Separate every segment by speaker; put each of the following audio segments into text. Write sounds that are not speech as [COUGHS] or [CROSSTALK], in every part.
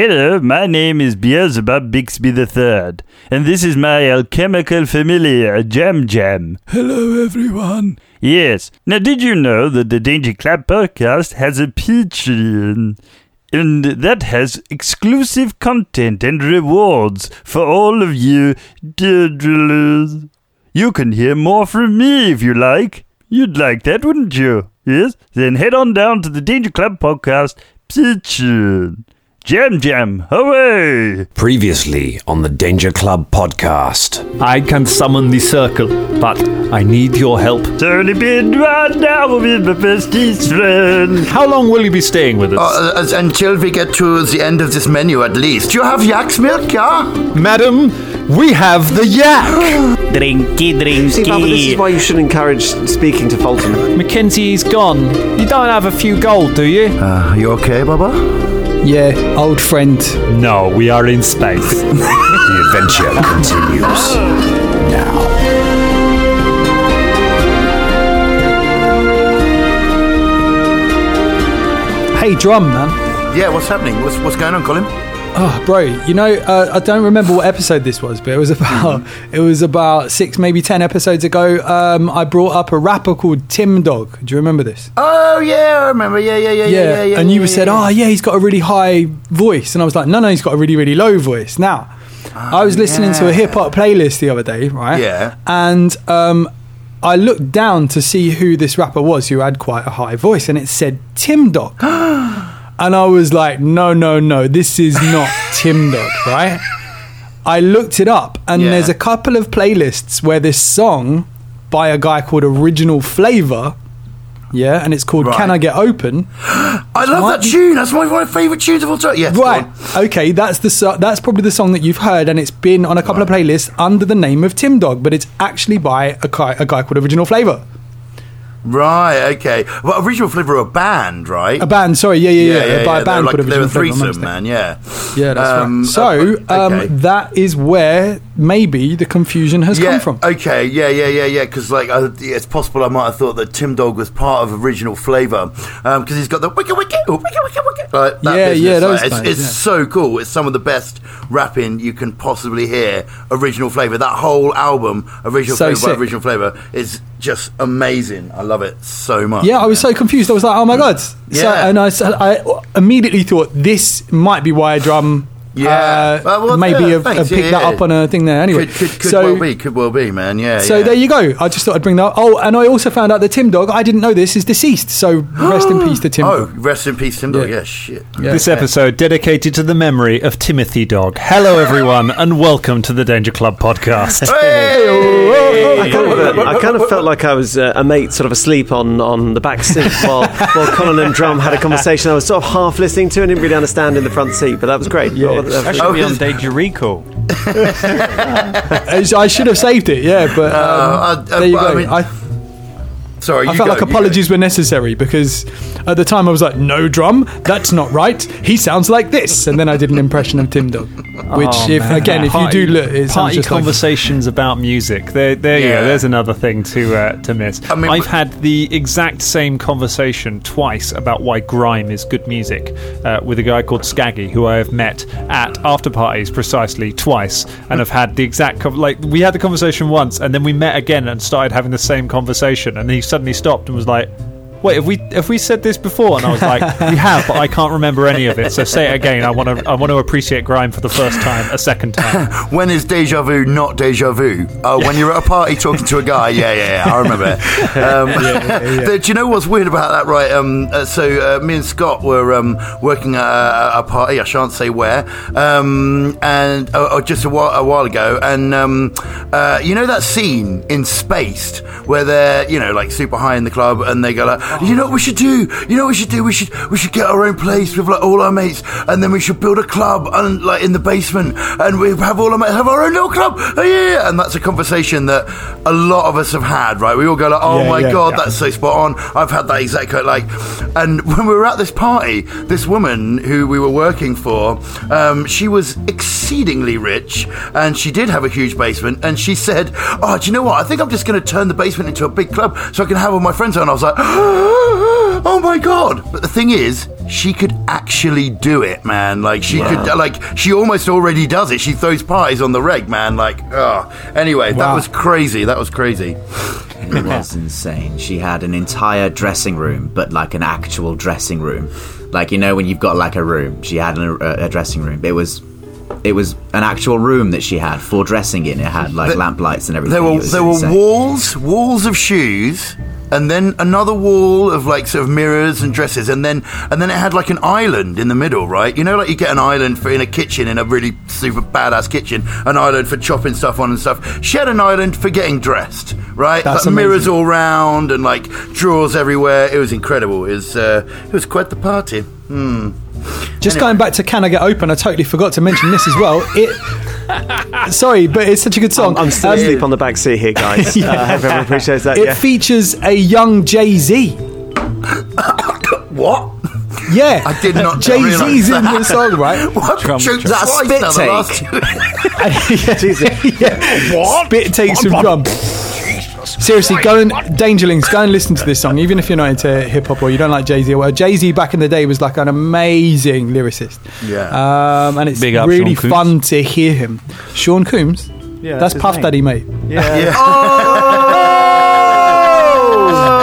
Speaker 1: Hello, my name is Beelzebub Bixby III, and this is my alchemical familiar, Jam Jam.
Speaker 2: Hello, everyone.
Speaker 1: Yes. Now, did you know that the Danger Club podcast has a Patreon? And that has exclusive content and rewards for all of you dear drillers. You can hear more from me if you like. You'd like that, wouldn't you? Yes? Then head on down to the Danger Club podcast Patreon. Jam Jam, away!
Speaker 3: Previously on the Danger Club podcast.
Speaker 4: I can summon the circle, but I need your help.
Speaker 1: It's only been one hour with my bestest friend.
Speaker 4: How long will you be staying with us?
Speaker 5: Uh, as- until we get to the end of this menu, at least. Do you have yak's milk, yeah?
Speaker 4: Madam, we have the yak! [GASPS]
Speaker 1: Drinky, drinky.
Speaker 6: See, Barbara, this is why you should encourage speaking to Fulton.
Speaker 7: Mackenzie's gone. You don't have a few gold, do you?
Speaker 5: Uh, you okay, Baba?
Speaker 2: Yeah, old friend.
Speaker 4: No, we are in space. [LAUGHS]
Speaker 3: The adventure continues now.
Speaker 2: Hey, drum, man.
Speaker 5: Yeah, what's happening? What's, what's going on, Colin?
Speaker 2: Oh, bro, you know, uh, I don't remember what episode this was, but it was about [LAUGHS] it was about six, maybe ten episodes ago. Um, I brought up a rapper called Tim Dog. Do you remember this?
Speaker 5: Oh, yeah, I remember. Yeah, yeah, yeah, yeah, yeah. yeah
Speaker 2: and you
Speaker 5: yeah,
Speaker 2: said. "Oh, yeah, he's got a really high voice," and I was like, "No, no, he's got a really, really low voice." Now, I was listening to a hip hop playlist the other day, right?
Speaker 5: Yeah.
Speaker 2: and um, I looked down to see who this rapper was who had quite a high voice, and it said Tim Dog. [GASPS] [GASPS] And I was like, no, no, no, this is not [LAUGHS] Tim Dog, right? I looked it up, and
Speaker 5: Yeah.
Speaker 2: there's a couple of playlists where this song by a guy called Original Flavor, yeah, and it's called
Speaker 5: Right.
Speaker 2: Can I Get Open? [GASPS]
Speaker 5: I love that tune. That's one of my favourite tunes of all time. Yeah,
Speaker 2: Right. Okay, that's the so- that's probably the song that you've heard, and it's been on a couple of playlists under the name of Tim Dog, but it's actually by a guy, a guy called Original Flavor,
Speaker 5: Right, okay. Well, Original Flavour a band, right?
Speaker 2: a band. Sorry, yeah, yeah, yeah, by a
Speaker 5: They're
Speaker 2: band
Speaker 5: like, They're a threesome, man, yeah.
Speaker 2: Yeah, that's
Speaker 5: Um,
Speaker 2: right. So
Speaker 5: uh,
Speaker 2: um,
Speaker 5: okay.
Speaker 2: that is where maybe the confusion has
Speaker 5: yeah,
Speaker 2: come from.
Speaker 5: Okay, yeah, yeah, yeah, yeah. Because like, uh, it's possible I might have thought that Tim Dog was part of original flavour because he's got the wicked, oh, wicked, wicked, wicked. Like, that
Speaker 2: Yeah,
Speaker 5: business,
Speaker 2: yeah, those
Speaker 5: like, it's,
Speaker 2: guys,
Speaker 5: it's
Speaker 2: yeah.
Speaker 5: so cool. It's some of the best rapping you can possibly hear. Original flavour. That whole album, original
Speaker 2: So
Speaker 5: flavour by original flavour, is just amazing. I love it so much.
Speaker 2: Yeah, I was so confused. I was like, "Oh my god!" So,
Speaker 5: Yeah.
Speaker 2: and I immediately thought this might be why drum.
Speaker 5: Yeah.
Speaker 2: uh,
Speaker 5: Well, well,
Speaker 2: maybe
Speaker 5: yeah,
Speaker 2: have,
Speaker 5: thanks.
Speaker 2: have picked
Speaker 5: Yeah,
Speaker 2: that
Speaker 5: yeah.
Speaker 2: up on a thing there. Anyway,
Speaker 5: Could, could, could
Speaker 2: so
Speaker 5: well be, could well be, man. Yeah.
Speaker 2: so
Speaker 5: yeah.
Speaker 2: there you go. I just thought I'd bring that. up. Oh, and I also found out that Tim Dog. I didn't know this is deceased. So rest in [GASPS] peace to Tim.
Speaker 5: Oh,
Speaker 2: Dog.
Speaker 5: rest in peace, Tim Dog.
Speaker 2: Yeah.
Speaker 5: Yeah, shit.
Speaker 2: Yeah.
Speaker 4: This episode dedicated to the memory of Timothy Dog. Hello, everyone, [LAUGHS] and welcome to the Danger Club podcast.
Speaker 5: Hey!
Speaker 6: I kind, of, [LAUGHS] I kind of felt like I was uh, a mate sort of asleep on, on the back seat while, [LAUGHS] while Colin and Drum had a conversation I was sort of half listening to and didn't really understand in the front seat, but that was great. Yeah.
Speaker 7: That should
Speaker 5: Oh,
Speaker 7: be on
Speaker 5: yes.
Speaker 7: Danger Recall. [LAUGHS]
Speaker 2: I I should have saved it. Yeah, but um,
Speaker 5: Uh, uh,
Speaker 2: there you go.
Speaker 5: I mean-
Speaker 2: I,
Speaker 5: Sorry,
Speaker 2: I felt
Speaker 5: go,
Speaker 2: like
Speaker 5: you go.
Speaker 2: apologies were necessary because at the time I was like, no drum, that's not right. He sounds like this. And then I did an impression of Tim Dog. Which,
Speaker 7: Oh,
Speaker 2: if
Speaker 7: man.
Speaker 2: again, if you do look, it
Speaker 4: party
Speaker 2: just like.
Speaker 4: conversations about music. There, there you go. There's another thing to uh, to miss.
Speaker 5: I mean,
Speaker 4: I've had the exact same conversation twice about why grime is good music uh, with a guy called Skaggy, who I have met at after parties precisely twice, and have had the exact co- like we had the conversation once, and then we met again and started having the same conversation, and he suddenly stopped and was like. Wait, have we have we said this before? And I was like, we have, but I can't remember any of it. So say it again. I want to I want to appreciate grime for the first time, a second time. [LAUGHS]
Speaker 5: When is deja vu not deja vu? Oh, when you're at a party talking to a guy. Yeah, yeah, yeah. I remember it. [LAUGHS] Um, the- do you know what's weird about that? Right. Um, uh, so uh, me and Scott were um, working at a, a party. I shan't say where. Um, and uh, uh, just a while, a while ago, and um, uh, you know that scene in Spaced where they're you know like super high in the club, and they go like, you know what we should do? You know what we should do? We should we should get our own place with like all our mates, and then we should build a club and like in the basement, and we have all our mates have our own little club. Oh, yeah, and that's a conversation that a lot of us have had. Right? We all go like, oh
Speaker 2: Yeah,
Speaker 5: my
Speaker 2: yeah,
Speaker 5: god,
Speaker 2: yeah.
Speaker 5: that's so spot on. I've had that exact like, and [LAUGHS] when we were at this party, this woman who we were working for, um, she was exceedingly rich, and she did have a huge basement, and she said, oh, do you know what? I think I'm just going to turn the basement into a big club so I can have all my friends on. I was like. [GASPS] [GASPS] oh my god! But the thing is, she could actually do it, man. Like she could, like she almost already does it. She throws pies on the reg, man. Like, oh. Anyway, that was crazy. That was crazy.
Speaker 8: It was insane. She had an entire dressing room, but like an actual dressing room. Like you know when you've got like a room, she had a, a, a dressing room. It was, it was an actual room that she had for dressing in. It had like
Speaker 5: There-
Speaker 8: lamp lights and everything.
Speaker 5: There were
Speaker 8: was
Speaker 5: there were walls, walls of shoes, and then another wall of like sort of mirrors and dresses, and then and then it had like an island in the middle, right? You know, like you get an island for in a kitchen in a really super badass kitchen, an island for chopping stuff on and stuff. She had an island for getting dressed, right?
Speaker 2: That's
Speaker 5: like mirrors all round and like drawers everywhere. It was incredible. It was uh, it was quite the party. Hmm.
Speaker 2: Just
Speaker 5: Anyway.
Speaker 2: going back to Can I Get Open, I totally forgot to mention this as well. It, [LAUGHS] sorry, but it's such a good song.
Speaker 6: I'm, I'm still
Speaker 2: Um,
Speaker 6: asleep on the back seat here, guys. [LAUGHS] uh, I hope everyone appreciates that.
Speaker 2: It
Speaker 6: yeah.
Speaker 2: features a young Jay Z. [COUGHS]
Speaker 5: What?
Speaker 2: Yeah,
Speaker 5: I did not
Speaker 2: Jay
Speaker 5: realise
Speaker 2: Z's in
Speaker 5: that.
Speaker 2: the song, right? [LAUGHS]
Speaker 5: What?
Speaker 1: Trump-
Speaker 5: Jokes
Speaker 8: Is that a spit
Speaker 5: now, the last
Speaker 8: take?
Speaker 5: two.
Speaker 2: yeah. What? Spit takes some drum. Seriously, go and Dangerlings, go and listen to this song, even if you're not into hip hop or you don't like Jay Z. Well, Jay Z back in the day was like an amazing lyricist.
Speaker 5: Yeah.
Speaker 2: Um, and it's
Speaker 1: Big up,
Speaker 2: really
Speaker 1: Sean
Speaker 2: fun to hear him. Sean Coombs.
Speaker 6: Yeah,
Speaker 2: That's
Speaker 6: his
Speaker 2: Puff
Speaker 6: name.
Speaker 2: Daddy, mate.
Speaker 6: Yeah. [LAUGHS]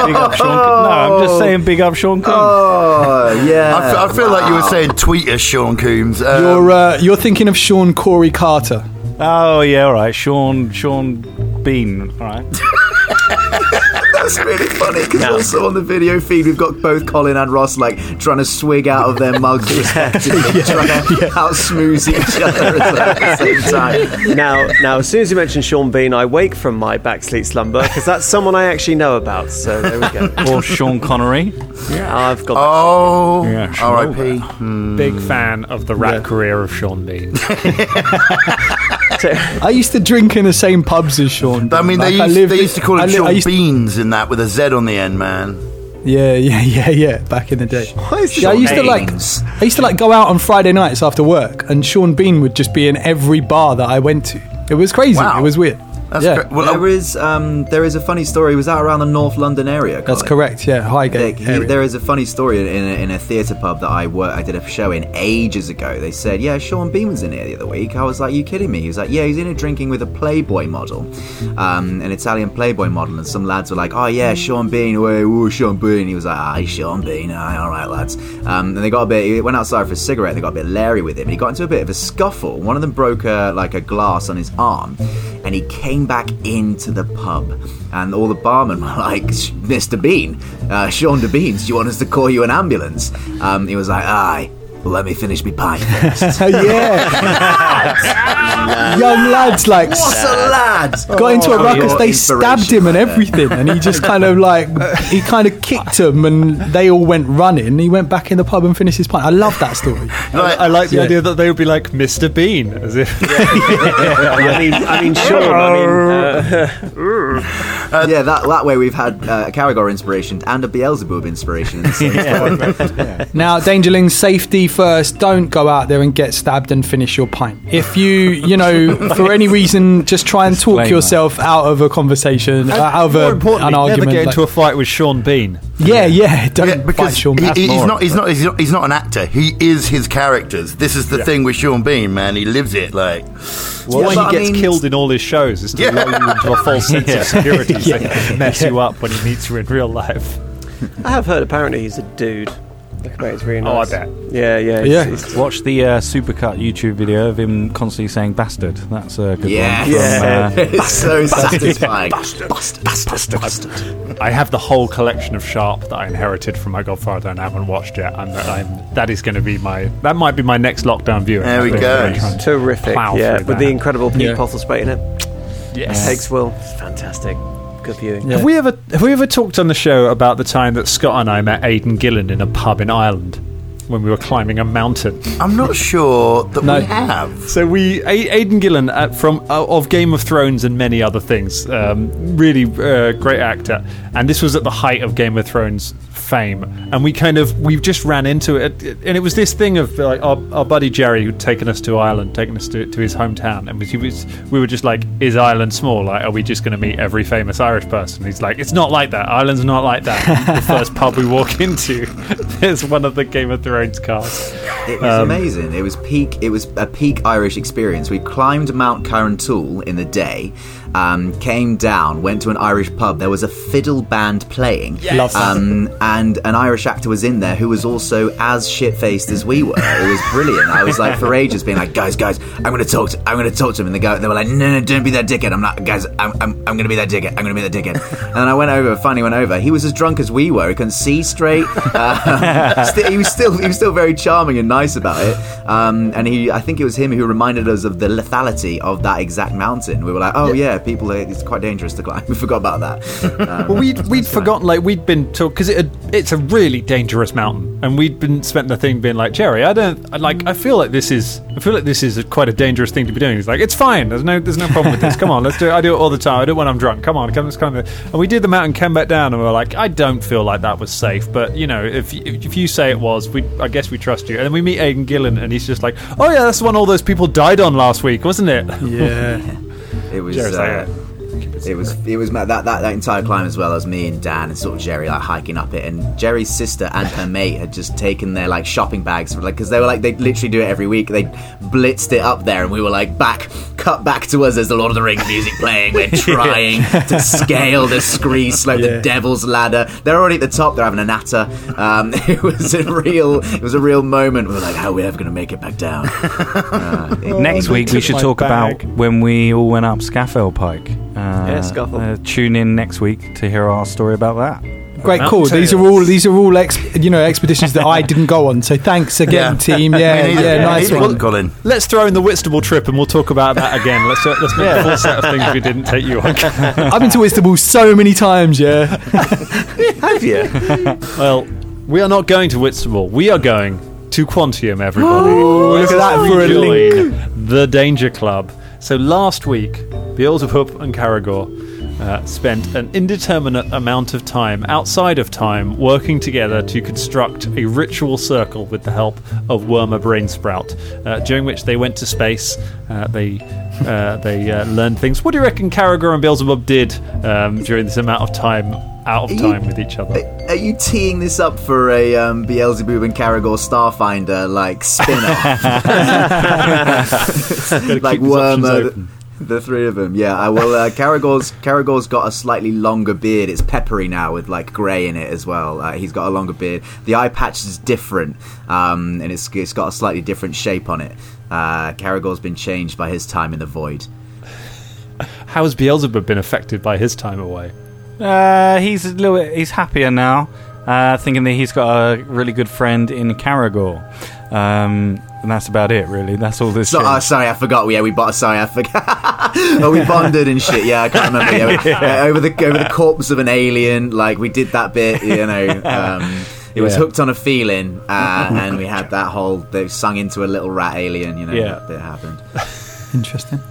Speaker 1: Big up Sean. No, I'm just saying big up Sean Combs.
Speaker 8: Oh yeah.
Speaker 5: I, fe- I feel like you were saying tweet us, Sean Coombs. Um,
Speaker 2: You're uh, you're thinking of Sean Corey Carter.
Speaker 1: Oh yeah, all right. Sean Sean Bean. All right. [LAUGHS] [LAUGHS]
Speaker 8: That's really funny because also on the video feed we've got both Colin and Ross like trying to swig out of their mugs [LAUGHS] respectively, trying to out smooth each other at the same time.
Speaker 6: Now, now, as soon as you mention Sean Bean, I wake from my back sleep slumber because that's someone I actually know about. So there we go. [LAUGHS]
Speaker 1: Or Sean Connery.
Speaker 6: Yeah, I've got.
Speaker 5: Oh,
Speaker 1: Yeah, sure.
Speaker 5: R.I.P.
Speaker 4: Big fan of the rap career of Sean Bean.
Speaker 2: I used to drink in the same pubs as Sean.
Speaker 5: I mean, they
Speaker 2: Like, I
Speaker 5: used,
Speaker 2: lived-
Speaker 5: they used to call
Speaker 2: I
Speaker 5: him
Speaker 2: li- I
Speaker 5: Sean
Speaker 2: used-
Speaker 5: Beans in that with a Z on the end, man.
Speaker 2: Yeah, yeah, [LAUGHS] yeah, yeah. Back in the day. Yeah, I used to like. I used to like go out on Friday nights after work, and Sean Bean would just be in every bar that I went to. It was crazy.
Speaker 5: Wow.
Speaker 2: It was weird.
Speaker 5: That's
Speaker 2: yeah,
Speaker 5: great. Well,
Speaker 8: There is um, there is a funny story. Was that around the North London area?
Speaker 2: that's
Speaker 8: Colin?
Speaker 2: correct. Yeah,
Speaker 8: There,
Speaker 2: Highgate
Speaker 8: he-
Speaker 2: area.
Speaker 8: there is a funny story in a, in a theatre pub that I work. I did a show in ages ago. They said, "Yeah, Sean Bean was in here the other week." I was like, "You kidding me?" He was like, "Yeah, he's in here drinking with a Playboy model, um, an Italian Playboy model." And some lads were like, "Oh yeah, Sean Bean, oh, Sean Bean." He was like, "Ah, Sean Bean, ah, all right, lads." Um, and they got a bit. He went outside for a cigarette. They got a bit leery with him. He got into a bit of a scuffle. One of them broke a, like a glass on his arm, and he came back into the pub. And all the barmen [LAUGHS] were like, "Mr. Bean, uh, Sean De Beans, do you want us to call you an ambulance?" Um, he was like, "Aye." Well, let me finish my pint [LAUGHS] first.
Speaker 2: yeah, [LAUGHS] [LAUGHS] young lads like
Speaker 8: what a lad!
Speaker 2: got into a
Speaker 8: Oh,
Speaker 2: ruckus. They stabbed him and everything, and he just kind of like he kind of kicked them, and they all went running. He went back in the pub and finished his pint. I love that story.
Speaker 5: like,
Speaker 4: I like the
Speaker 2: Yeah.
Speaker 4: idea that they would be like Mr. Bean, as if
Speaker 6: I mean, I mean, Sean. I mean, uh,
Speaker 8: yeah, that, that way we've had uh, a Caragor inspiration and a Beelzebub inspiration. In the same.
Speaker 2: Now, Dangerlings, safety first. Don't go out there and get stabbed and finish your pint. If you, you know, for any reason, just try and talk
Speaker 1: Disclaimer.
Speaker 2: yourself out of a conversation, uh, out of
Speaker 4: more
Speaker 2: a,
Speaker 4: importantly,
Speaker 2: an
Speaker 4: never
Speaker 2: argument.
Speaker 4: get
Speaker 2: like-
Speaker 4: into a fight with Sean Bean.
Speaker 2: yeah, yeah. Don't
Speaker 5: yeah,
Speaker 2: fight
Speaker 5: because
Speaker 2: Sean. Bean.
Speaker 5: he- he's
Speaker 1: more
Speaker 5: not, he's not, he's not, he's not an actor. He is his characters. This is the thing with Sean Bean, man. He lives it. Like,
Speaker 4: Well,
Speaker 8: Yeah,
Speaker 4: why
Speaker 8: but
Speaker 4: he
Speaker 8: I
Speaker 4: gets
Speaker 8: mean-
Speaker 4: killed in all his shows is to
Speaker 5: Yeah.
Speaker 4: lull you into a false [LAUGHS] sense
Speaker 1: Yeah.
Speaker 4: of security so he can mess you up when he meets you in real life.
Speaker 6: I have heard apparently he's a dude. Look about it's really
Speaker 4: Oh, I bet.
Speaker 6: Yeah, yeah.
Speaker 2: Yeah.
Speaker 6: He's, he's,
Speaker 1: Watch the uh, supercut YouTube video of him constantly saying "bastard." That's a good
Speaker 8: yeah,
Speaker 1: one.
Speaker 6: Yeah.
Speaker 1: Uh, [LAUGHS]
Speaker 8: it's so [LAUGHS] satisfying. Bastard, bastard, bastard, bastard.
Speaker 4: I have the whole collection of Sharpe that I inherited from my godfather and I haven't watched yet. And I'm, that is going to be my that might be my next lockdown viewing.
Speaker 5: There we go.
Speaker 4: really
Speaker 6: terrific. Yeah, with
Speaker 4: that.
Speaker 6: the incredible Pete
Speaker 2: Yeah.
Speaker 6: Postlethwaite in it.
Speaker 4: Yes.
Speaker 6: Takes Will. It's fantastic. Good viewing.
Speaker 2: Yeah.
Speaker 4: Have we ever have we ever talked on the show about the time that Scott and I met Aidan Gillen in a pub in Ireland when we were climbing a mountain?
Speaker 5: I'm not sure that
Speaker 2: No.
Speaker 5: we have.
Speaker 4: So we A- Aidan Gillen uh, from uh, of Game of Thrones and many other things, um, really uh, great actor. And this was at the height of Game of Thrones fame, and we kind of we just ran into it, and it was this thing of like our, our buddy Jerry who'd taken us to Ireland, taken us to, to his hometown, and he was we were just like, is Ireland small? Like, are we just going to meet every famous Irish person? He's like, it's not like that. Ireland's not like that. [LAUGHS] the first pub we walk into, [LAUGHS] there's one of the Game of Thrones cast.
Speaker 8: It was um, amazing. It was peak. It was a peak Irish experience. We climbed Mount Carrauntoohil in the day, um, came down, went to an Irish pub. There was a fiddle band playing,
Speaker 2: that.
Speaker 8: um, and an Irish actor was in there who was also as shit faced as we were. It was brilliant. I was like for ages being like, guys, guys, I'm going to talk. To, I'm going to talk to him, and they go, they were like, no, no, don't be that dickhead. I'm not, guys. I'm, I'm, I'm going to be that dickhead. I'm going to be that dickhead. And then I went over. Finally went over. He was as drunk as we were. He couldn't see straight. [LAUGHS] Um, sti- he was still, he was still very charming and nice about it. Um, and he, I think it was him who reminded us of the lethality of that exact mountain. We were like, oh yeah, people, it's quite dangerous to climb. [LAUGHS] We forgot about that. [LAUGHS] Um,
Speaker 4: Well, we'd we'd forgotten like we'd been told because it, it's a really dangerous mountain, and we'd been spent the thing being like Jerry, I don't I, like. I feel like this is I feel like this is a, quite a dangerous thing to be doing. He's like, it's fine. There's no there's no problem with this. Come on, let's do it. I do it all the time. I do it when I'm drunk. Come on, come let's come. And we did the mountain, came back down, and we were like, I don't feel like that was safe. But you know, if if, if you say it was, we I guess we trust you. And then we meet Aidan Gillen, and he's just like, oh yeah, that's the one all those people died on last week, wasn't it?
Speaker 2: Yeah. [LAUGHS]
Speaker 8: It was. Uh, it was. It was that, that that entire climb as well as me and Dan and sort of Jerry like hiking up it. And Jerry's sister and her mate had just taken their like shopping bags, for, like because they were like they literally do it every week. They blitzed it up there, and we were like back, cut back to us as the Lord of the Rings music playing. We're [LAUGHS] trying to scale the screase like
Speaker 2: Yeah.
Speaker 8: the Devil's Ladder. They're already at the top. They're having a natter. Um, [LAUGHS] it was a real. It was a real moment. We were like, how are we ever going to make it back down? [LAUGHS] Uh, it-
Speaker 9: Next week we should talk
Speaker 4: bag.
Speaker 9: about when we all went up Scafell Pike. Uh,
Speaker 6: Yeah, Scafell.
Speaker 9: Uh, tune in next week to hear our story about that.
Speaker 2: Great
Speaker 4: Mountain
Speaker 2: call. These are all these are all ex, you know expeditions that I [LAUGHS] didn't go on. So thanks again, [LAUGHS] team. Yeah,
Speaker 5: Me neither.
Speaker 2: yeah, nice
Speaker 5: neither,
Speaker 2: one.
Speaker 5: Colin.
Speaker 4: Let's throw in the Whitstable trip, and we'll talk about that again. Let's uh, let's make a full set of things we didn't take you on. [LAUGHS]
Speaker 2: I've been to Istanbul so many times. Yeah,
Speaker 6: Have you?
Speaker 4: Well, we are not going to Whitstable. We are going to Quantium, everybody.
Speaker 2: look at that for a link.
Speaker 4: The Danger Club. So last week, the Earls of Beelzebub and Caragor uh, spent an indeterminate amount of time outside of time working together to construct a ritual circle with the help of Wormer Brainsprout, uh, during which they went to space. Uh, they uh, [LAUGHS] they uh, learned things. What do you reckon Caragor and Beelzebub did um, during this amount of time out of
Speaker 8: Are you-
Speaker 4: time with each other?
Speaker 8: Are you teeing this up for a um, Beelzebub and Caragor Starfinder like spin off? [LAUGHS] [LAUGHS] like
Speaker 4: keep these options
Speaker 8: Wormer. The three of them. Yeah, I will. Uh, [LAUGHS] Caragor's Caragor's got a slightly longer beard. It's peppery now with like grey in it as well. Uh, he's got a longer beard. The eye patch is different, um, and it's it's got a slightly different shape on it. Uh, Caragor's been changed by his time in the void.
Speaker 4: How has Beelzebub been affected by his time away?
Speaker 9: Uh, he's a little bit, he's happier now, uh, thinking that he's got a really good friend in Caragor. Um, and that's about it, really. That's all this
Speaker 8: So, oh, sorry, I forgot. Yeah, we bought. Sorry, I forgot. [LAUGHS] oh, we bonded and shit. Yeah, I can't remember. Yeah, we- [LAUGHS] uh, over the over the corpse of an alien. Like we did that bit. You know, [LAUGHS] um, it was
Speaker 9: Yeah.
Speaker 8: hooked on a feeling, uh, and we had that whole. They sung into a little rat alien. You know,
Speaker 9: Yeah.
Speaker 8: that bit happened.
Speaker 2: interesting.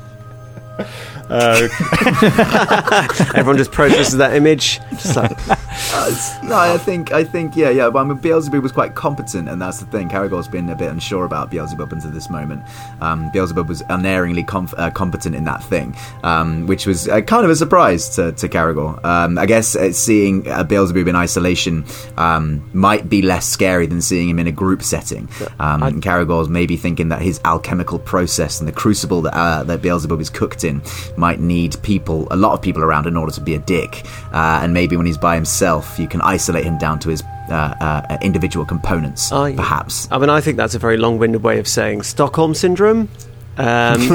Speaker 6: Everyone just processes that image. Just like,
Speaker 8: No, I think I think yeah, yeah. But I mean, Beelzebub was quite competent, and that's the thing. Caragor's been a bit unsure about Beelzebub until this moment. Um, Beelzebub was unerringly uh, competent in that thing, um, which was uh, kind of a surprise to, to. Um, I guess uh, seeing uh, Beelzebub in isolation um, might be less scary than seeing him in a group setting. Um, and Caragor's maybe thinking that his alchemical process and the crucible that uh, that Beelzebub is cooked in might need people, a lot of people around, in order to be a dick. Uh, and maybe when he's by himself, you can isolate him down to his uh, uh, individual components,
Speaker 6: Oh, yeah.
Speaker 8: perhaps.
Speaker 6: I mean, I think that's a very long-winded way of saying Stockholm syndrome. Um, [LAUGHS] [LAUGHS]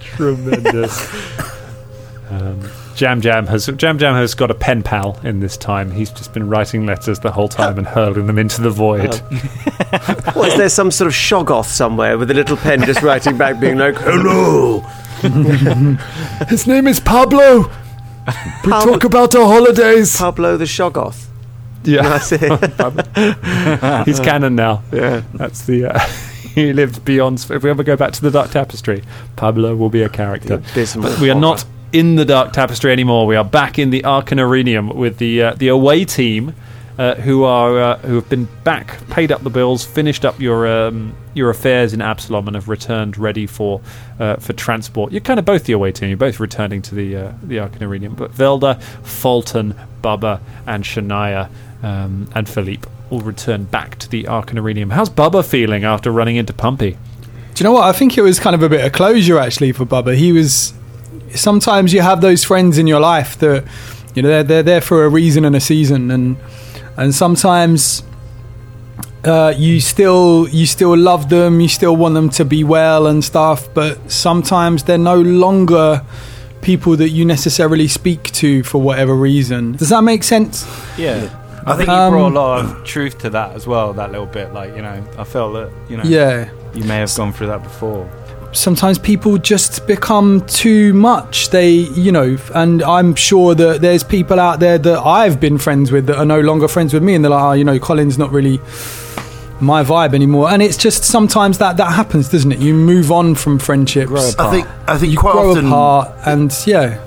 Speaker 4: Tremendous. um, Jam Jam has Jam Jam has got a pen pal in this time. He's just been writing letters the whole time and hurling them into the void. [LAUGHS]
Speaker 6: what, is there some sort of shoggoth somewhere with a little pen just writing back, being like, "Hello, [LAUGHS]
Speaker 4: His name is Pablo. We
Speaker 6: Pablo-
Speaker 4: about our holidays.
Speaker 6: Pablo the shoggoth"?
Speaker 4: Yeah,
Speaker 6: That's it. [LAUGHS]
Speaker 4: he's canon now.
Speaker 6: yeah.
Speaker 4: That's the. Uh, [LAUGHS] he lived beyond. If we ever go back to the Dark Tapestry, Pablo will be a character. But we are not in the Dark Tapestry anymore. We are back in the Arcanarium with the uh, the away team, uh, who are uh, who have been back, paid up the bills, finished up your um, your affairs in Absalom, and have returned ready for uh, for transport. You're kind of both the away team. You're both returning to the uh, the Arcanarium. But Velda, Fulton, Bubba, and Shania um, and Philippe will return back to the Arcanarium. How's Bubba feeling after running into Pumpy?
Speaker 2: Do you know what? I think it was kind of a bit of closure actually for Bubba. He was. Sometimes you have those friends in your life that you know they're they're there for a reason and a season, and and sometimes uh, you still you still love them, you still want them to be well and stuff, but sometimes they're no longer people that you necessarily speak to for whatever reason. Does that make sense?
Speaker 9: Yeah. I think you
Speaker 2: Um,
Speaker 9: brought a lot of truth to that as well. That little bit, like you know, I felt that you know,
Speaker 2: Yeah.
Speaker 9: you may have gone through that before.
Speaker 2: Sometimes people just become too much. They, you know, and I'm sure that there's people out there that I've been friends with that are no longer friends with me, and they're like, oh, you know, Colin's not really my vibe anymore. And it's just sometimes that that happens, doesn't it? You move on from friendships.
Speaker 5: I think I think
Speaker 2: you
Speaker 5: quite
Speaker 2: grow
Speaker 5: often
Speaker 2: apart, and yeah,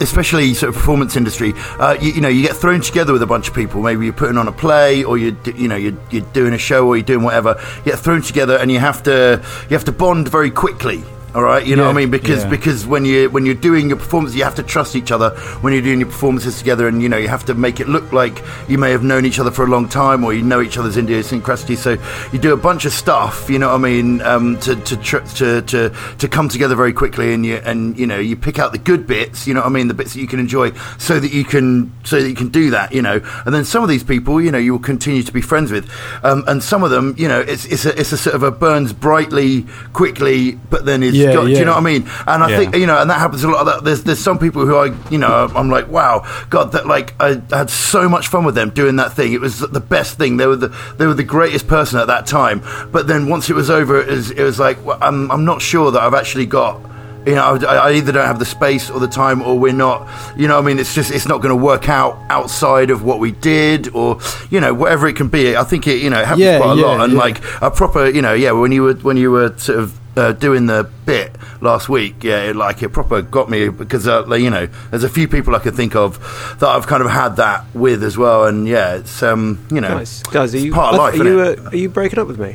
Speaker 5: especially sort of performance industry, uh, you, you know, you get thrown together with a bunch of people. Maybe you're putting on a play, or you're, you know, you're, you're doing a show, or you're doing whatever. You get thrown together, and you have to you have to bond very quickly. All right, you know
Speaker 2: Yeah.
Speaker 5: what I mean? Because
Speaker 9: Yeah.
Speaker 5: because when you when you're doing your performance, you have to trust each other. When you're doing your performances together, and you know you have to make it look like you may have known each other for a long time, or you know each other's idiosyncrasies. So you do a bunch of stuff, you know what I mean, um, to to, tr- to to to come together very quickly, and you and you know you pick out the good bits, you know what I mean, the bits that you can enjoy, so that you can so that you can do that, you know. And then some of these people, you know, you will continue to be friends with, um, and some of them, you know, it's it's a it's a sort of a burns brightly, quickly, but then it's
Speaker 2: Yeah,
Speaker 5: got, do you know what I mean? And I
Speaker 9: Yeah.
Speaker 5: think you know, and that happens a lot. There's there's some people who I you know I'm like wow, God, that like I had so much fun with them doing that thing. It was the best thing. They were the they were the greatest person at that time. But then once it was over, it was, it was like well, I'm I'm not sure that I've actually got. You know, I, I either don't have the space or the time, or we're not. You know, what I mean, it's just it's not going to work out outside of what we did, or you know, whatever it can be. I think it you know it happens
Speaker 2: Yeah,
Speaker 5: quite a
Speaker 2: yeah,
Speaker 5: lot, and
Speaker 2: yeah.
Speaker 5: like a proper you know yeah when you were when you were sort of uh, doing the bit last week, yeah, it, like it proper got me because uh, like, you know there's a few people I could think of that I've kind of had that with as well, and yeah, it's um you know
Speaker 6: Guys, guys, are you,
Speaker 5: part of life,
Speaker 6: are, you
Speaker 5: it?
Speaker 6: uh, are you breaking up with me? [LAUGHS] Is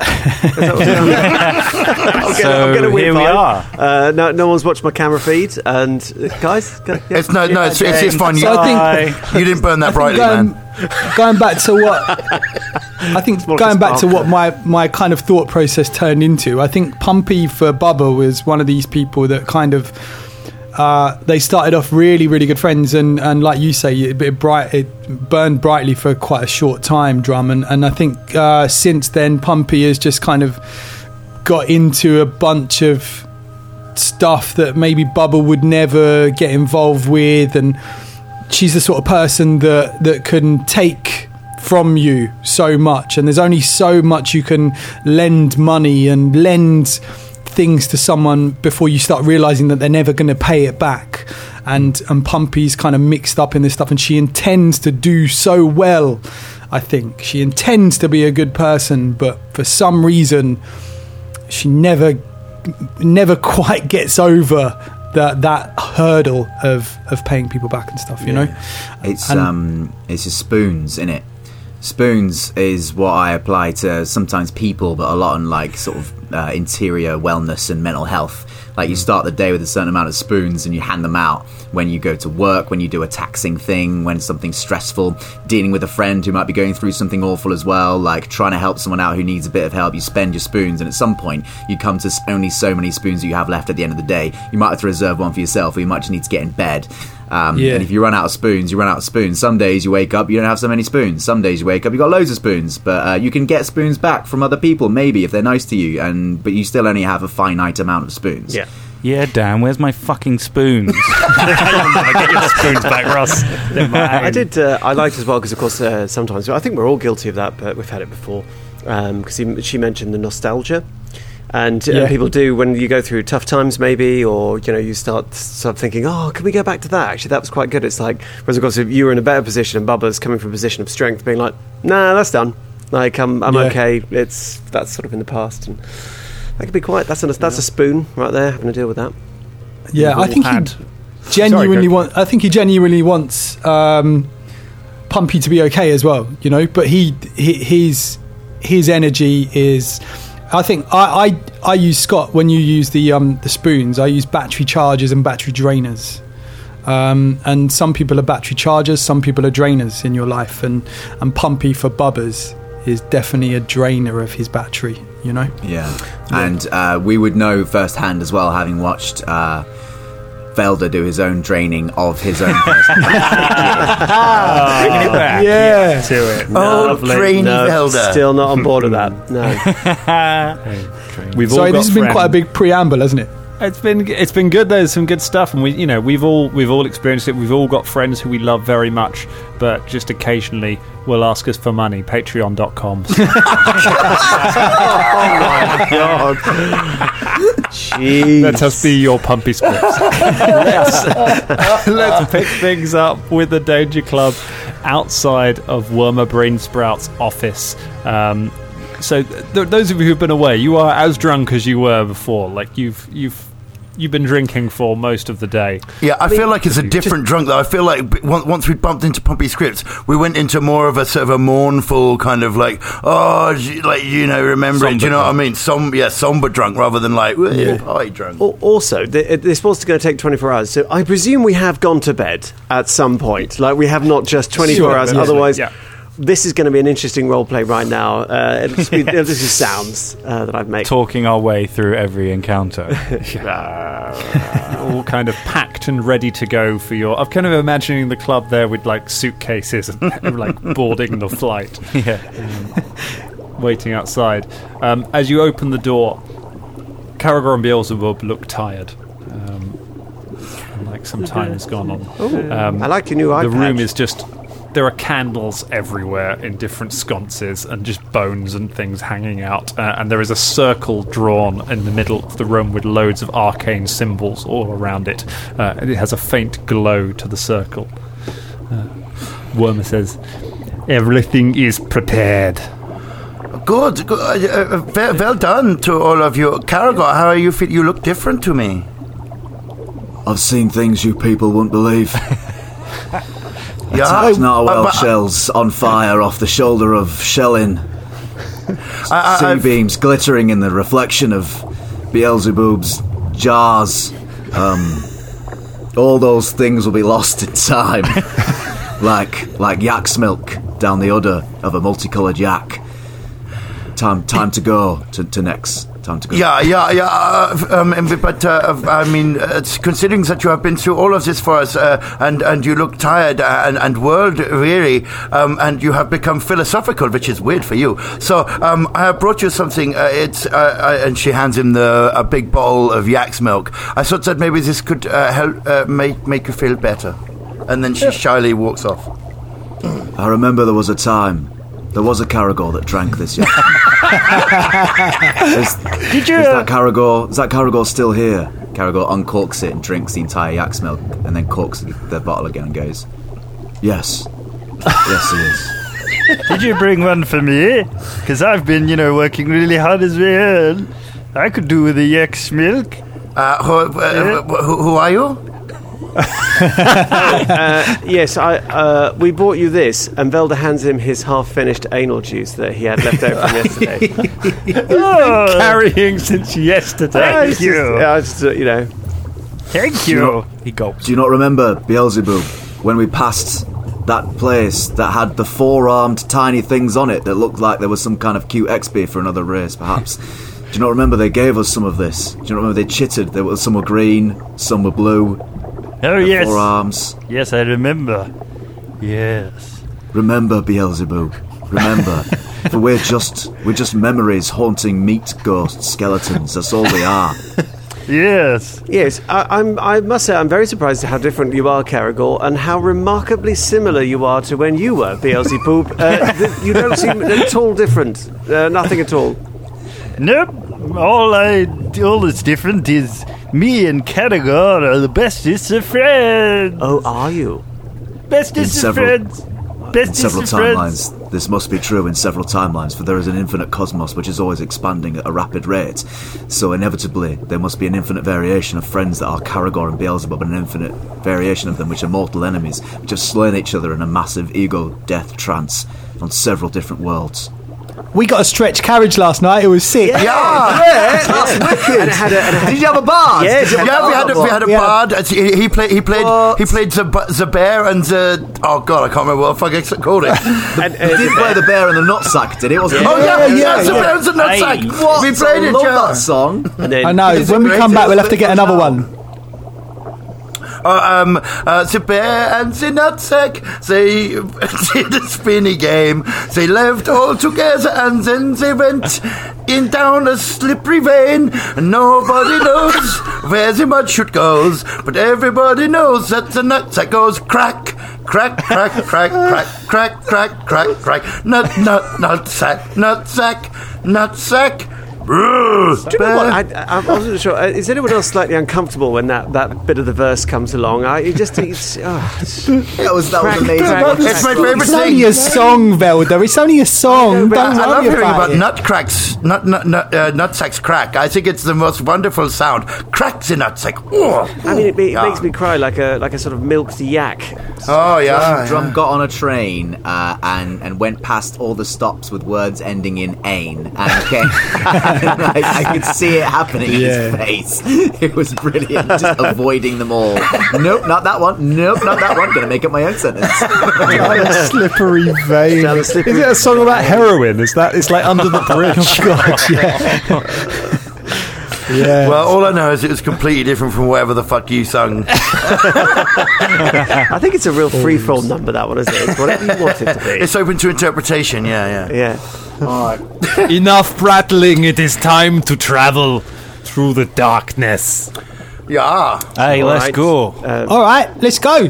Speaker 6: that what's going on? [LAUGHS] I'm getting-
Speaker 9: So
Speaker 6: I'm getting a weird
Speaker 9: here we are.
Speaker 6: Uh, no, no one's watched my camera feed, and uh, guys, yeah.
Speaker 5: It's no, no, it's, it's, it's fine. You,
Speaker 2: So I think-
Speaker 5: you didn't burn that brightly,
Speaker 2: going,
Speaker 5: man.
Speaker 2: going back to what [LAUGHS] I think going back to what my my kind of thought process turned into. I think Pumpy for Bubba was one of these people that kind of uh, they started off really really good friends and and like you say it, it bright it burned brightly for quite a short time drum and and I think uh, since then Pumpy has just kind of got into a bunch of stuff that maybe Bubba would never get involved with and she's the sort of person that that can take from you so much. And there's only so much you can lend money and lend things to someone before you start realizing that they're never going to pay it back. And and Pumpy's kind of mixed up in this stuff and she intends to do so well I think. She intends to be a good person but for some reason she never never [LAUGHS] quite gets over that that hurdle of of paying people back and stuff you know?
Speaker 8: It's
Speaker 2: And-
Speaker 8: um, it's just spoons in it. Spoons is what I apply to sometimes people, but a lot on like sort of uh, interior wellness and mental health. Like you start the day with a certain amount of spoons and you hand them out when you go to work, when you do a taxing thing, when something's stressful, dealing with a friend who might be going through something awful as well, like trying to help someone out who needs a bit of help. You spend your spoons, and at some point, you come to only so many spoons that you have left at the end of the day. You might have to reserve one for yourself, or you might just need to get in bed. Um,
Speaker 2: Yeah.
Speaker 8: And if you run out of spoons, you run out of spoons. Some days you wake up, you don't have so many spoons. Some days you wake up, you got loads of spoons. But uh, you can get spoons back from other people, maybe if they're nice to you. And but you still only have a finite amount of spoons.
Speaker 6: Yeah.
Speaker 9: Yeah, Dan, where's my fucking spoons? [LAUGHS]
Speaker 1: Get your spoons back, Ross.
Speaker 6: I did. Uh, I liked as well because, of course, uh, sometimes I think we're all guilty of that, but we've had it before. Because she mentioned the nostalgia, and uh,
Speaker 2: Yeah.
Speaker 6: people do when you go through tough times, maybe, or you know, you start start thinking, "Oh, can we go back to that? Actually, that was quite good." It's like, whereas of course, if you were in a better position, and Bubba's coming from a position of strength, being like, "Nah, that's done. Like, I'm I'm
Speaker 2: Yeah.
Speaker 6: okay. It's that's sort of in the past." And that could be quite. That's a that's a spoon right there, having to deal with that.
Speaker 2: yeah I think
Speaker 4: had
Speaker 2: he, genuinely
Speaker 4: Sorry,
Speaker 2: want. I think he genuinely wants um, Pumpy to be okay as well. You know, but he, he his his energy is. I think I, I I use Scott when you use the um the spoons. I use battery chargers and battery drainers. Um, and some people are battery chargers, some people are drainers in your life, and and Pumpy for Bubbers is definitely a drainer of his battery. You know.
Speaker 8: Yeah, and uh, we would know firsthand as well, having watched uh, Velda do his own draining of his own. personal-
Speaker 4: Bringing it back.
Speaker 2: Yeah.
Speaker 4: To it.
Speaker 5: Oh,
Speaker 4: Lovely.
Speaker 5: trainee
Speaker 6: No,
Speaker 5: Velda.
Speaker 6: still not on board with that. No. [LAUGHS]
Speaker 4: We've all
Speaker 2: Sorry,
Speaker 4: got
Speaker 2: this has been quite a big preamble, hasn't it?
Speaker 4: It's been it's been good. There's some good stuff, and we you know we've all we've all experienced it. We've all got friends who we love very much, but just occasionally will ask us for money. Patreon.com. [LAUGHS]
Speaker 6: oh my God. Jeez.
Speaker 4: Let us be your pumpy scripts. [LAUGHS] let's, [LAUGHS] let's pick things up with the Danger Club outside of Wormer Brain Sprout's office. Um, so, th- those of you who've been away, you are as drunk as you were before. Like you've you've you've been drinking for most of the day.
Speaker 5: Yeah, I feel like it's a different drunk though. I feel like once we bumped into Pumpy Scripts, we went into more of a sort of a mournful kind of like, oh, like you know, remembering. Do you know what I mean? Some, yeah, somber drunk rather than like yeah. party drunk.
Speaker 6: Also, th- it- this was going to take 24 hours, so I presume we have gone to bed at some point. Like, we have not just 24
Speaker 4: Sure,
Speaker 6: hours,
Speaker 4: yeah.
Speaker 6: otherwise,
Speaker 4: Yeah.
Speaker 6: This is going to be an interesting role play right now. Uh, it'll be, [LAUGHS] it'll just sounds uh, that I've made.
Speaker 9: Talking our way through every encounter. [LAUGHS]
Speaker 4: all kind of packed and ready to go for your. I'm kind of imagining the club there with like suitcases and [LAUGHS] like boarding the flight,
Speaker 9: yeah.
Speaker 4: waiting outside. Um, as you open the door, Caragor and Beelzebub look tired. Um, like some time has gone on. Um,
Speaker 6: I like your new eye
Speaker 4: the room is just. There are candles everywhere in different sconces and just bones and things hanging out. Uh, and there is a circle drawn in the middle of the room with loads of arcane symbols all around it. Uh, and it has a faint glow to the circle. Uh, Wormer says, Everything is prepared.
Speaker 5: Good, good uh, uh, well, well done to all of you. Caragor, how are you? Feel? You look different to me.
Speaker 8: I've seen things you people wouldn't believe. [LAUGHS]
Speaker 5: Yeah,
Speaker 8: Attacked narwhal
Speaker 5: but-
Speaker 8: shells on fire off the shoulder of
Speaker 5: Shelyn.
Speaker 8: Sea beams glittering in the reflection of Beelzebub's jars. Um, all those things will be lost in time, [LAUGHS] like like yak's milk down the udder of a multicolored yak. Time time to go to, to Nex. Time to go.
Speaker 5: Yeah, yeah, yeah. Uh, um, but uh, I mean, uh, it's considering that you have been through all of this for us, uh, and and you look tired uh, and, and world weary, um, and you have become philosophical, which is weird for you. So um, I have brought you something. Uh, it's and she hands him the a big bowl of yak's milk. I thought that maybe this could uh, help uh, make make you feel better. And then she shyly walks off.
Speaker 8: I remember there was a time. There was a Caragor that drank this yak. [LAUGHS] is,
Speaker 1: Did you?
Speaker 8: is
Speaker 1: Uh,
Speaker 8: that Caragor? Is that Caragor still here? Caragor uncorks it and drinks the entire yak's milk, and then corks the bottle again and goes, "Yes, yes, he is." [LAUGHS]
Speaker 1: did you bring one for me? Because I've been, you know, working really hard as well. I could do with a yak's milk.
Speaker 5: Uh, who, uh, who, who are you?
Speaker 6: Yes, I. Uh, we bought you this, and Velda hands him his half-finished anal juice that he had left over from [LAUGHS] yesterday.
Speaker 1: Oh,
Speaker 4: Carrying since yesterday.
Speaker 1: thank
Speaker 6: It's just-
Speaker 1: you.
Speaker 6: yeah, just, uh, you know.
Speaker 1: Thank you.
Speaker 9: He gulps.
Speaker 8: Do you not remember Beelzebub when we passed that place that had the four-armed tiny things on it that looked like there was some kind of cute XP for another race, perhaps? Do you not remember they gave us some of this? Do you not remember they chittered? There were some were green, some were blue.
Speaker 1: Oh yes,
Speaker 8: Four arms.
Speaker 1: yes, I remember. Yes.
Speaker 8: Remember, Beelzebub. Remember. [LAUGHS] For we're just we're just memories haunting meat ghost skeletons. That's all we are. [LAUGHS]
Speaker 1: Yes.
Speaker 6: Yes, I, I'm. I must say, I'm very surprised at how different you are, Caragor, and how remarkably similar you are to when you were Beelzebub. Uh, [LAUGHS] th- you don't seem at all different. Uh, nothing at all.
Speaker 1: Nope. All I, all that's different is me and Katagor are the bestest of friends.
Speaker 6: Oh, are you?
Speaker 1: bestest
Speaker 8: in
Speaker 1: of
Speaker 8: several-
Speaker 1: friends. Bestest
Speaker 8: Several
Speaker 1: of friends.
Speaker 8: timelines, This must be true in several timelines, for there is an infinite cosmos which is always expanding at a rapid rate. So inevitably, there must be an infinite variation of friends that are Caragor and Beelzebub, and an infinite variation of them which are mortal enemies, which have slain each other in a massive ego death trance on several different worlds.
Speaker 2: We got a stretch carriage last night. It was sick.
Speaker 5: Yeah, yeah, [LAUGHS]
Speaker 8: that's wicked.
Speaker 6: And it had a, and it had
Speaker 8: Did you have a bard?
Speaker 6: Yes,
Speaker 5: yeah, we had a, we had a
Speaker 2: Yeah.
Speaker 5: bard. Uh, He, he played. He played.
Speaker 8: What?
Speaker 5: He played the the bear and the. Oh God, I can't remember what the fuck I called it. [LAUGHS]
Speaker 6: and,
Speaker 8: He did play the bear and the nutsack, did he? Wasn't
Speaker 5: oh
Speaker 8: it?
Speaker 5: yeah,
Speaker 2: Yeah,
Speaker 5: yeah,
Speaker 2: yeah,
Speaker 5: the
Speaker 2: yeah.
Speaker 5: bear and the nutsack.
Speaker 8: What?
Speaker 5: We played
Speaker 8: I
Speaker 5: it.
Speaker 8: love
Speaker 5: yeah.
Speaker 8: that song.
Speaker 6: and then
Speaker 2: I know. When we
Speaker 8: great.
Speaker 2: come back, we'll have to get another one.
Speaker 5: Uh, um, uh, the bear and the [LAUGHS] nutsack, they did a spinny game. They left all together and then they went in down a slippery vein. Nobody knows where the mud shoot goes, but everybody knows that the nutsack goes crack. Crack, crack, crack, crack, crack, crack, crack, crack. Nut, nut, nutsack, nutsack, nutsack. Brr,
Speaker 6: Do you know what? I, I wasn't sure. Uh, Is anyone else slightly uncomfortable when that, that bit of the verse comes along? I it just it's, oh, it's [LAUGHS]
Speaker 8: That was that was
Speaker 6: Crack,
Speaker 8: amazing.
Speaker 6: crack,
Speaker 5: It's my favourite
Speaker 2: It's
Speaker 5: thing.
Speaker 2: only a song, Velda. It's only a song.
Speaker 6: but
Speaker 2: Don't
Speaker 5: I love hearing
Speaker 2: about
Speaker 5: about
Speaker 2: it.
Speaker 5: nut nut nut nut uh, nutsacks crack. I think it's the most wonderful sound. Cracks in nutsack. Oh,
Speaker 6: I mean, it, it
Speaker 5: Yeah.
Speaker 6: makes me cry like a like a sort of milked yak.
Speaker 5: oh yeah.
Speaker 8: Drum got on a train uh, and and went past all the stops with words ending in "ain," and, came, and [LAUGHS] [LAUGHS] I, I could see it happening in his face. It was brilliant, just avoiding them all. Nope, not that one. Nope, not that one. Gonna make up my own sentence.
Speaker 2: slippery vein.
Speaker 6: Down slippery-
Speaker 4: Is it a song about heroin? Is that? It's like under the [LAUGHS] bridge.
Speaker 2: Oh, God, yeah. [LAUGHS] yeah.
Speaker 5: Well, all I know is it was completely different from whatever the fuck you sung. [LAUGHS]
Speaker 6: I think it's a real free for all number. That one, isn't it? It's whatever you want it to be.
Speaker 5: It's open to interpretation. Yeah, yeah.
Speaker 6: yeah. All right. [LAUGHS]
Speaker 1: Enough prattling. It is time to travel through the darkness.
Speaker 5: Yeah,
Speaker 1: Hey, let's
Speaker 6: Right.
Speaker 1: go.
Speaker 2: Um, all right, let's go.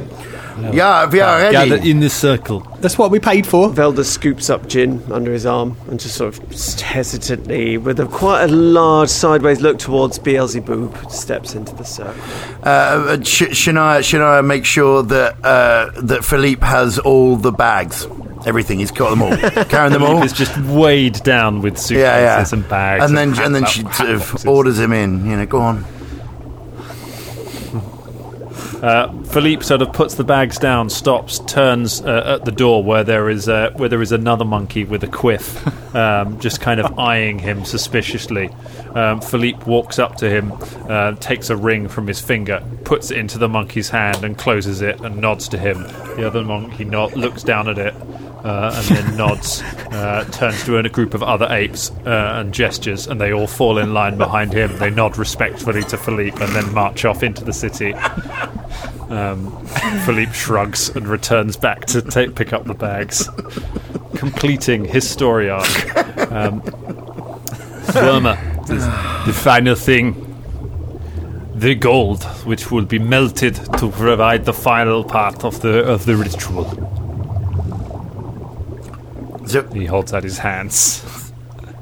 Speaker 5: Yeah. We are ready.
Speaker 1: Gather in the circle.
Speaker 2: That's what we paid for.
Speaker 6: Velda scoops up Jin under his arm and just sort of just hesitantly, with a quite a large sideways look towards Beelzebub, steps into the circle.
Speaker 5: Uh, sh- Shania, Shania, make sure that uh, that Philippe has all the bags. Everything. He's got them all. [LAUGHS] Carrying them all.
Speaker 4: It's just weighed down with suitcases
Speaker 5: Yeah, yeah.
Speaker 4: and bags,
Speaker 5: And then
Speaker 4: hand-
Speaker 5: and then
Speaker 4: hand
Speaker 5: she sort of orders him in. You know, go on.
Speaker 4: Uh, Philippe sort of puts the bags down, stops, turns uh, at the door where there is uh, where there is another monkey with a quiff, [LAUGHS] um, just kind of eyeing him suspiciously. Um, Philippe walks up to him, uh, takes a ring from his finger, puts it into the monkey's hand, and closes it, and nods to him. The other monkey nod, looks down at it. Uh, and then nods, uh, turns to a group of other apes uh, and gestures, and they all fall in line behind him. They nod respectfully to Philippe and then march off into the city. [LAUGHS] Um, Philippe shrugs and returns back to take, pick up the bags, completing his story arc. Um, the, the final thing. The gold, which will be melted to provide the final part of the of the ritual. He holds out his hands.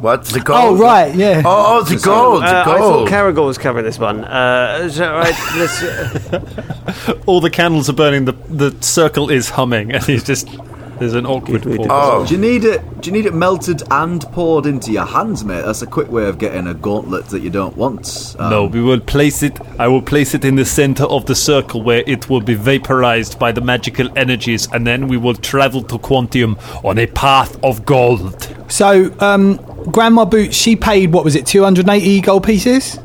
Speaker 5: What? The gold?
Speaker 2: Oh, right, yeah.
Speaker 5: Oh, oh the gold.
Speaker 6: Uh,
Speaker 5: The
Speaker 6: I thought
Speaker 5: gold.
Speaker 6: Caragor was covering this one. Uh, is that right? Let's, uh, [LAUGHS]
Speaker 4: All the candles are burning. The the circle is humming, and he's just there's an awkward pause.
Speaker 5: Oh.
Speaker 8: Do you need it? Do you need it melted and poured into your hands, mate? That's a quick way of getting a gauntlet that you don't want. Um,
Speaker 4: No, we will place it. I will place it in the center of the circle where it will be vaporized by the magical energies, and then we will travel to Quantium on a path of gold.
Speaker 2: So, um, Grandma Boots, she paid, what was it, 280 gold pieces?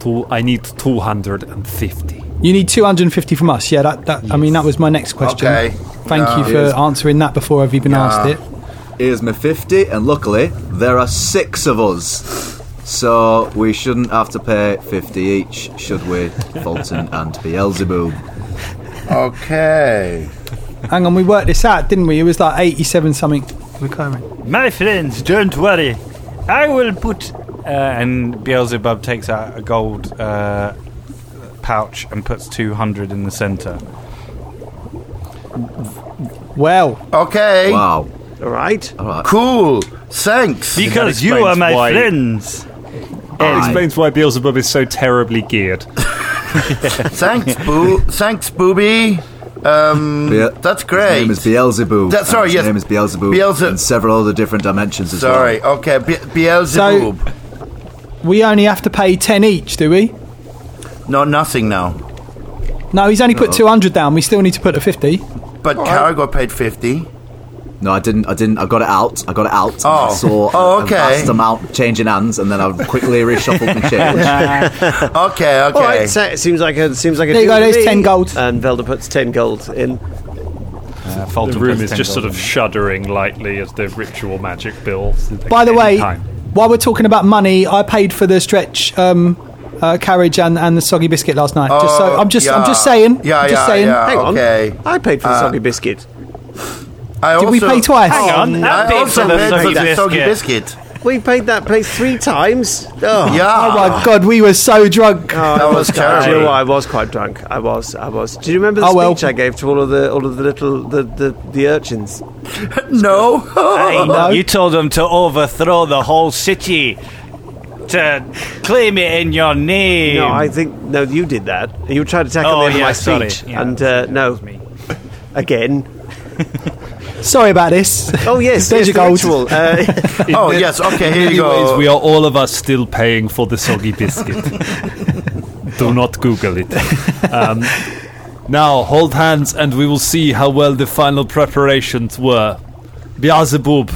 Speaker 4: To, I need 250.
Speaker 2: You need 250 from us. Yeah, that, that I mean, that was my next question.
Speaker 5: Okay.
Speaker 2: Thank you for answering that before I've even asked it.
Speaker 8: Here's my 50, and luckily, there are six of us. So we shouldn't have to pay 50 each, should we, Fulton [LAUGHS] and Beelzebub?
Speaker 5: Okay.
Speaker 2: Hang on, we worked this out, didn't we? It was like 87 something recurring.
Speaker 1: My friends, don't worry. I will put.
Speaker 9: Uh, and Beelzebub takes out a gold uh, pouch and puts 200 in the center.
Speaker 2: Well,
Speaker 5: Okay.
Speaker 8: Wow.
Speaker 6: all right.
Speaker 8: All right.
Speaker 5: Cool. Thanks.
Speaker 1: Because you are my
Speaker 4: why-
Speaker 1: friends.
Speaker 4: It explains why Beelzebub is so terribly geared. [LAUGHS]
Speaker 5: Thanks, boo. Thanks, booby. Um,
Speaker 8: Bea-
Speaker 5: that's
Speaker 8: His
Speaker 5: great.
Speaker 8: name is Beelzebub.
Speaker 5: That- sorry,
Speaker 8: His
Speaker 5: yes.
Speaker 8: name is Beelzebub.
Speaker 5: Beelze-
Speaker 8: and several other different dimensions as
Speaker 5: Sorry.
Speaker 8: well.
Speaker 5: Okay. Be- Beelzebub.
Speaker 2: We only have to pay 10 each, do we?
Speaker 5: no, nothing now.
Speaker 2: No, he's only put 200 down. We still need to put a 50.
Speaker 5: But Caragor paid fifty.
Speaker 8: No, I didn't. I didn't. I got it out. I got it out.
Speaker 5: Oh.
Speaker 8: I saw
Speaker 5: Oh,
Speaker 8: a-
Speaker 5: okay.
Speaker 8: a vast amount changing hands, and then I quickly reshuffled my change. [LAUGHS] [LAUGHS]
Speaker 5: Okay. Okay.
Speaker 6: All right, so it seems like a seems like a
Speaker 2: There you go, there's 10 gold.
Speaker 6: And Velda puts ten gold in.
Speaker 9: Uh, Fulton
Speaker 4: The room is just sort of
Speaker 9: in.
Speaker 4: shuddering lightly as the ritual magic builds.
Speaker 2: By the way,
Speaker 4: time.
Speaker 2: while we're talking about money, I paid for the stretch um, uh, carriage and, and the soggy biscuit last night. just so
Speaker 5: Oh,
Speaker 2: I'm just I'm just saying.
Speaker 5: Yeah,
Speaker 2: just
Speaker 5: yeah,
Speaker 2: saying.
Speaker 5: yeah.
Speaker 6: Hang on.
Speaker 5: okay.
Speaker 6: I paid for the
Speaker 5: Uh,
Speaker 6: soggy biscuit.
Speaker 5: I
Speaker 2: Did we
Speaker 5: also-
Speaker 2: pay twice?
Speaker 7: Hang on,
Speaker 5: I
Speaker 7: I paid
Speaker 5: also
Speaker 7: for the
Speaker 5: paid
Speaker 7: soggy
Speaker 5: for the soggy
Speaker 7: biscuit.
Speaker 5: biscuit.
Speaker 6: We paid that place three times. Oh,
Speaker 5: Yeah.
Speaker 2: Oh my god, we were so drunk.
Speaker 5: that was
Speaker 6: Do you know what? I was quite drunk. I was. I was. Do you remember the
Speaker 2: Oh, well.
Speaker 6: speech I gave to all of the all of the little the the, the urchins? [LAUGHS]
Speaker 5: No.
Speaker 7: Hey, [LAUGHS]
Speaker 2: No.
Speaker 7: You told them to overthrow the whole city. To claim it in your name.
Speaker 6: No, I think no. You did that. You tried to tackle
Speaker 7: Oh,
Speaker 6: me over
Speaker 7: yeah,
Speaker 6: my
Speaker 7: sorry.
Speaker 6: speech,
Speaker 7: Yeah,
Speaker 6: and uh, no,
Speaker 7: me. [LAUGHS]
Speaker 6: again.
Speaker 2: Sorry about this.
Speaker 6: Oh yes, [LAUGHS]
Speaker 2: There's
Speaker 6: yes,
Speaker 2: your
Speaker 6: the
Speaker 2: gold.
Speaker 6: ritual. Uh, [LAUGHS]
Speaker 5: oh yes. Okay. Here you
Speaker 4: Anyways,
Speaker 5: go.
Speaker 4: we are all of us still paying for the soggy biscuit. Do not Google it. Um, now, hold hands and we will see how well the final preparations were. Beelzebub,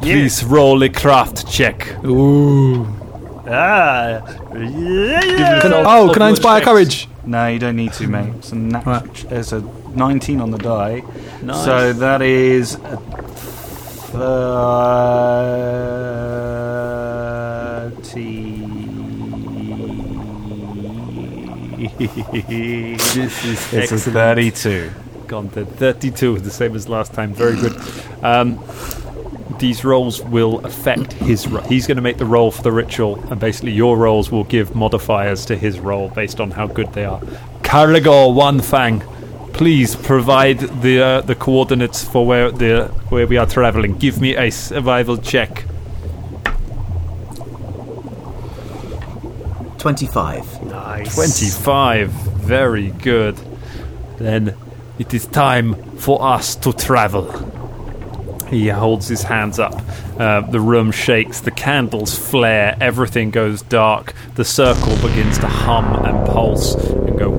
Speaker 4: please roll a craft check. Ooh.
Speaker 1: Ah, yeah.
Speaker 2: Can- oh, can I inspire courage?
Speaker 9: No, you don't need to, mate. It's a, nat-
Speaker 2: Right.
Speaker 9: it's a 19 on the die. So that is thirty.
Speaker 4: This is
Speaker 9: It's a 32.
Speaker 4: Gone to 32, the same as last time. Very good. Um, these rolls will affect his. Ro- he's going to make the roll for the ritual, and basically your rolls will give modifiers to his roll based on how good they are. Caragor One Fang, please provide the uh, the coordinates for where the where we are traveling. Give me a survival check.
Speaker 8: Twenty-five.
Speaker 6: nice.
Speaker 4: 25. Very good. Then it is time for us to travel. He holds his hands up. Uh, the room shakes, the candles flare, everything goes dark. The circle begins to hum and pulse and go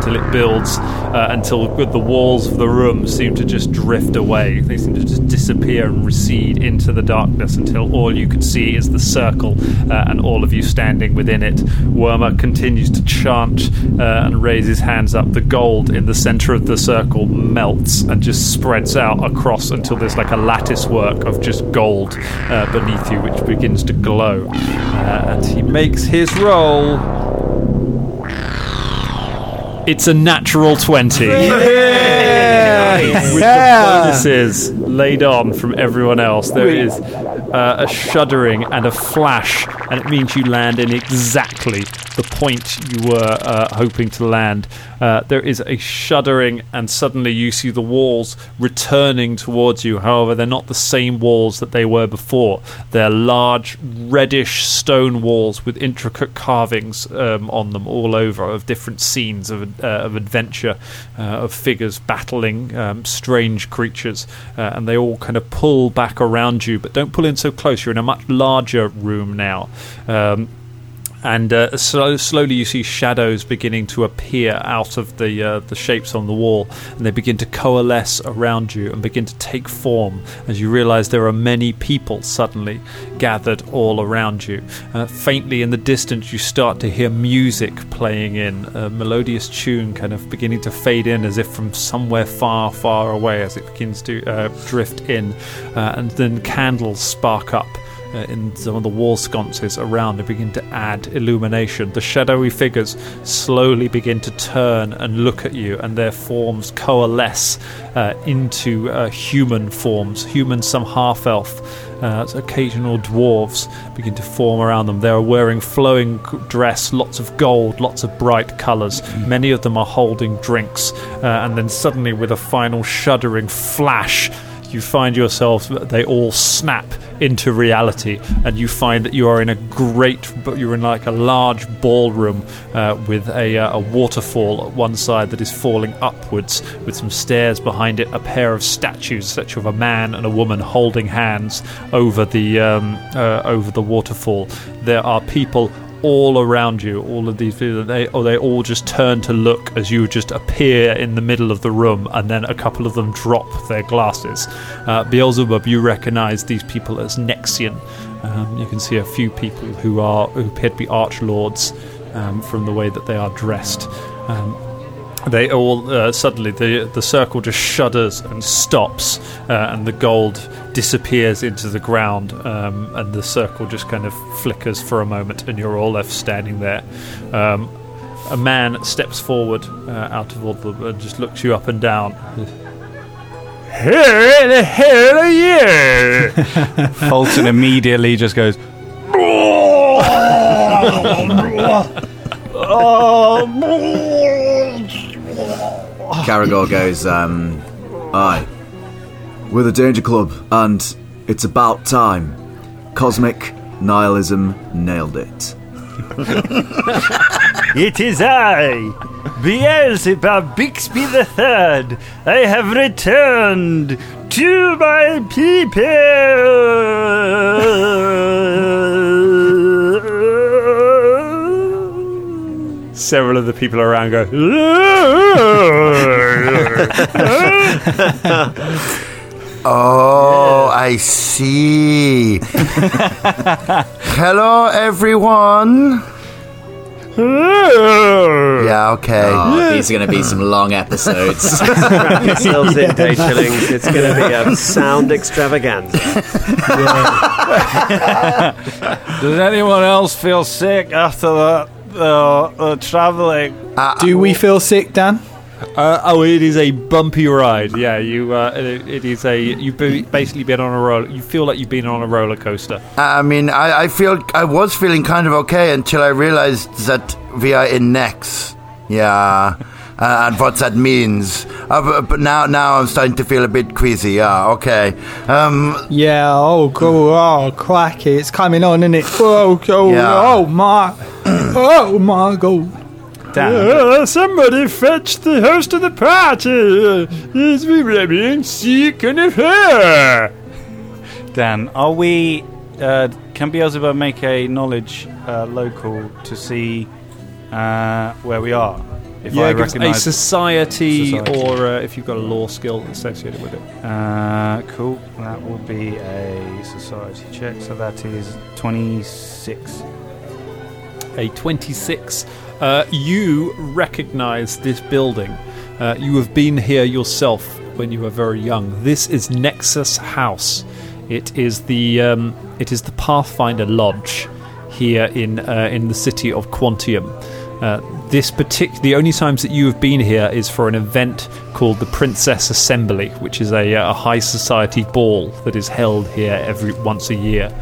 Speaker 4: until it builds, uh, until the walls of the room seem to just drift away. They seem to just disappear and recede into the darkness until all you can see is the circle uh, and all of you standing within it. Wormer continues to chant uh, and raise his hands up. The gold in the center of the circle melts and just spreads out across until there's like a lattice work of just gold uh, beneath you, which begins to glow. Uh, and he makes his roll. It's a natural 20. With the bonuses laid on from everyone else, there is uh, a shuddering and a flash, and it means you land in exactly the point you were uh, hoping to land. Uh, there is a shuddering, and suddenly you see the walls returning towards you. However, they're not the same walls that they were before. They're large, reddish stone walls with intricate carvings um, on them all over of different scenes of, uh, of adventure, uh, of figures battling um, strange creatures, uh, and they all kind of pull back around you, but don't pull in so close. You're in a much larger room now. Um, and uh, slow, slowly you see shadows beginning to appear out of the uh, the shapes on the wall, and they begin to coalesce around you and begin to take form as you realise there are many people suddenly gathered all around you. Uh, faintly in the distance, you start to hear music playing in a melodious tune, kind of beginning to fade in as if from somewhere far, far away as it begins to uh, drift in, uh, and then candles spark up uh, in some of the wall sconces around and begin to add illumination. The shadowy figures slowly begin to turn and look at you, and their forms coalesce uh, into uh, human forms. Humans, some half elf. Uh, occasional dwarves begin to form around them. They are wearing flowing dress, lots of gold, lots of bright colours. Many of them are holding drinks, uh, and then suddenly, with a final shuddering flash, you find yourself, they all snap into reality, and you find that you are in a great, but you're in like a large ballroom uh, with a, uh, a waterfall at one side that is falling upwards, with some stairs behind it, a pair of statues, such of a man and a woman holding hands over the um, uh, over the waterfall. There are people all around you, all of these people, they or they all just turn to look as you just appear in the middle of the room, and then a couple of them drop their glasses. Uh, Beelzebub, you recognise these people as Nexian. Um, you can see a few people who are who appear to be archlords um, from the way that they are dressed. Um, they all uh, suddenly the the circle just shudders and stops, uh, and the gold disappears into the ground, um, and the circle just kind of flickers for a moment, and you're all left standing there. Um, a man steps forward uh, out of all the and just looks you up and down.
Speaker 1: Who the hell are you? [LAUGHS]
Speaker 9: Fulton immediately just goes, [LAUGHS] [LAUGHS]
Speaker 8: Caragor goes, um, Aye, we're the Danger Club, and it's about time. Cosmic nihilism nailed it. [LAUGHS]
Speaker 1: It is I, Beelzebub Bixby the Third. I have returned to my people.
Speaker 4: Several of the people around go. [LAUGHS] [LAUGHS]
Speaker 5: Oh, I see. Hello, everyone. Yeah, okay.
Speaker 8: Oh, these are going to be some long episodes.
Speaker 6: Strap [LAUGHS] yourselves in, day chillings. It's going to be a sound extravaganza.
Speaker 9: Does anyone else feel sick after the, the, the traveling?
Speaker 2: Uh, Do we feel sick, Dan?
Speaker 4: Uh, oh, it is a bumpy ride. Yeah, you. Uh, it, it is a. You've be- basically been on a roller. You feel like you've been on a roller coaster.
Speaker 5: I mean, I, I feel I was feeling kind of okay until I realized that we are in Nex. Yeah. Uh, and what that means, uh, but, but now, now I'm starting to feel a bit queasy. Yeah, okay. Um,
Speaker 2: Yeah, oh, go, oh, cracky, it's coming on, isn't it? Oh, oh,
Speaker 5: Yeah.
Speaker 2: oh my, [CLEARS THROAT] oh my god.
Speaker 9: Dan,
Speaker 1: Uh, somebody fetch the host of the party. He's being sick and affair.
Speaker 9: Dan, are we? Uh, can Beelzebub make a knowledge uh, local to see uh, where we are? If I
Speaker 4: yeah, give us a society,
Speaker 9: Society.
Speaker 4: or uh, if you've got a law skill associated with it.
Speaker 9: Uh, cool. That will be a society check. So that is twenty-six.
Speaker 4: A 26. Uh, you recognize this building. Uh, you have been here yourself when you were very young. This is Nexus House. It is the um, it is the Pathfinder Lodge here in uh, in the city of Quantium. Uh, this partic- the only times that you have been here is for an event called the Princess Assembly, which is a, uh, a high society ball that is held here every once a year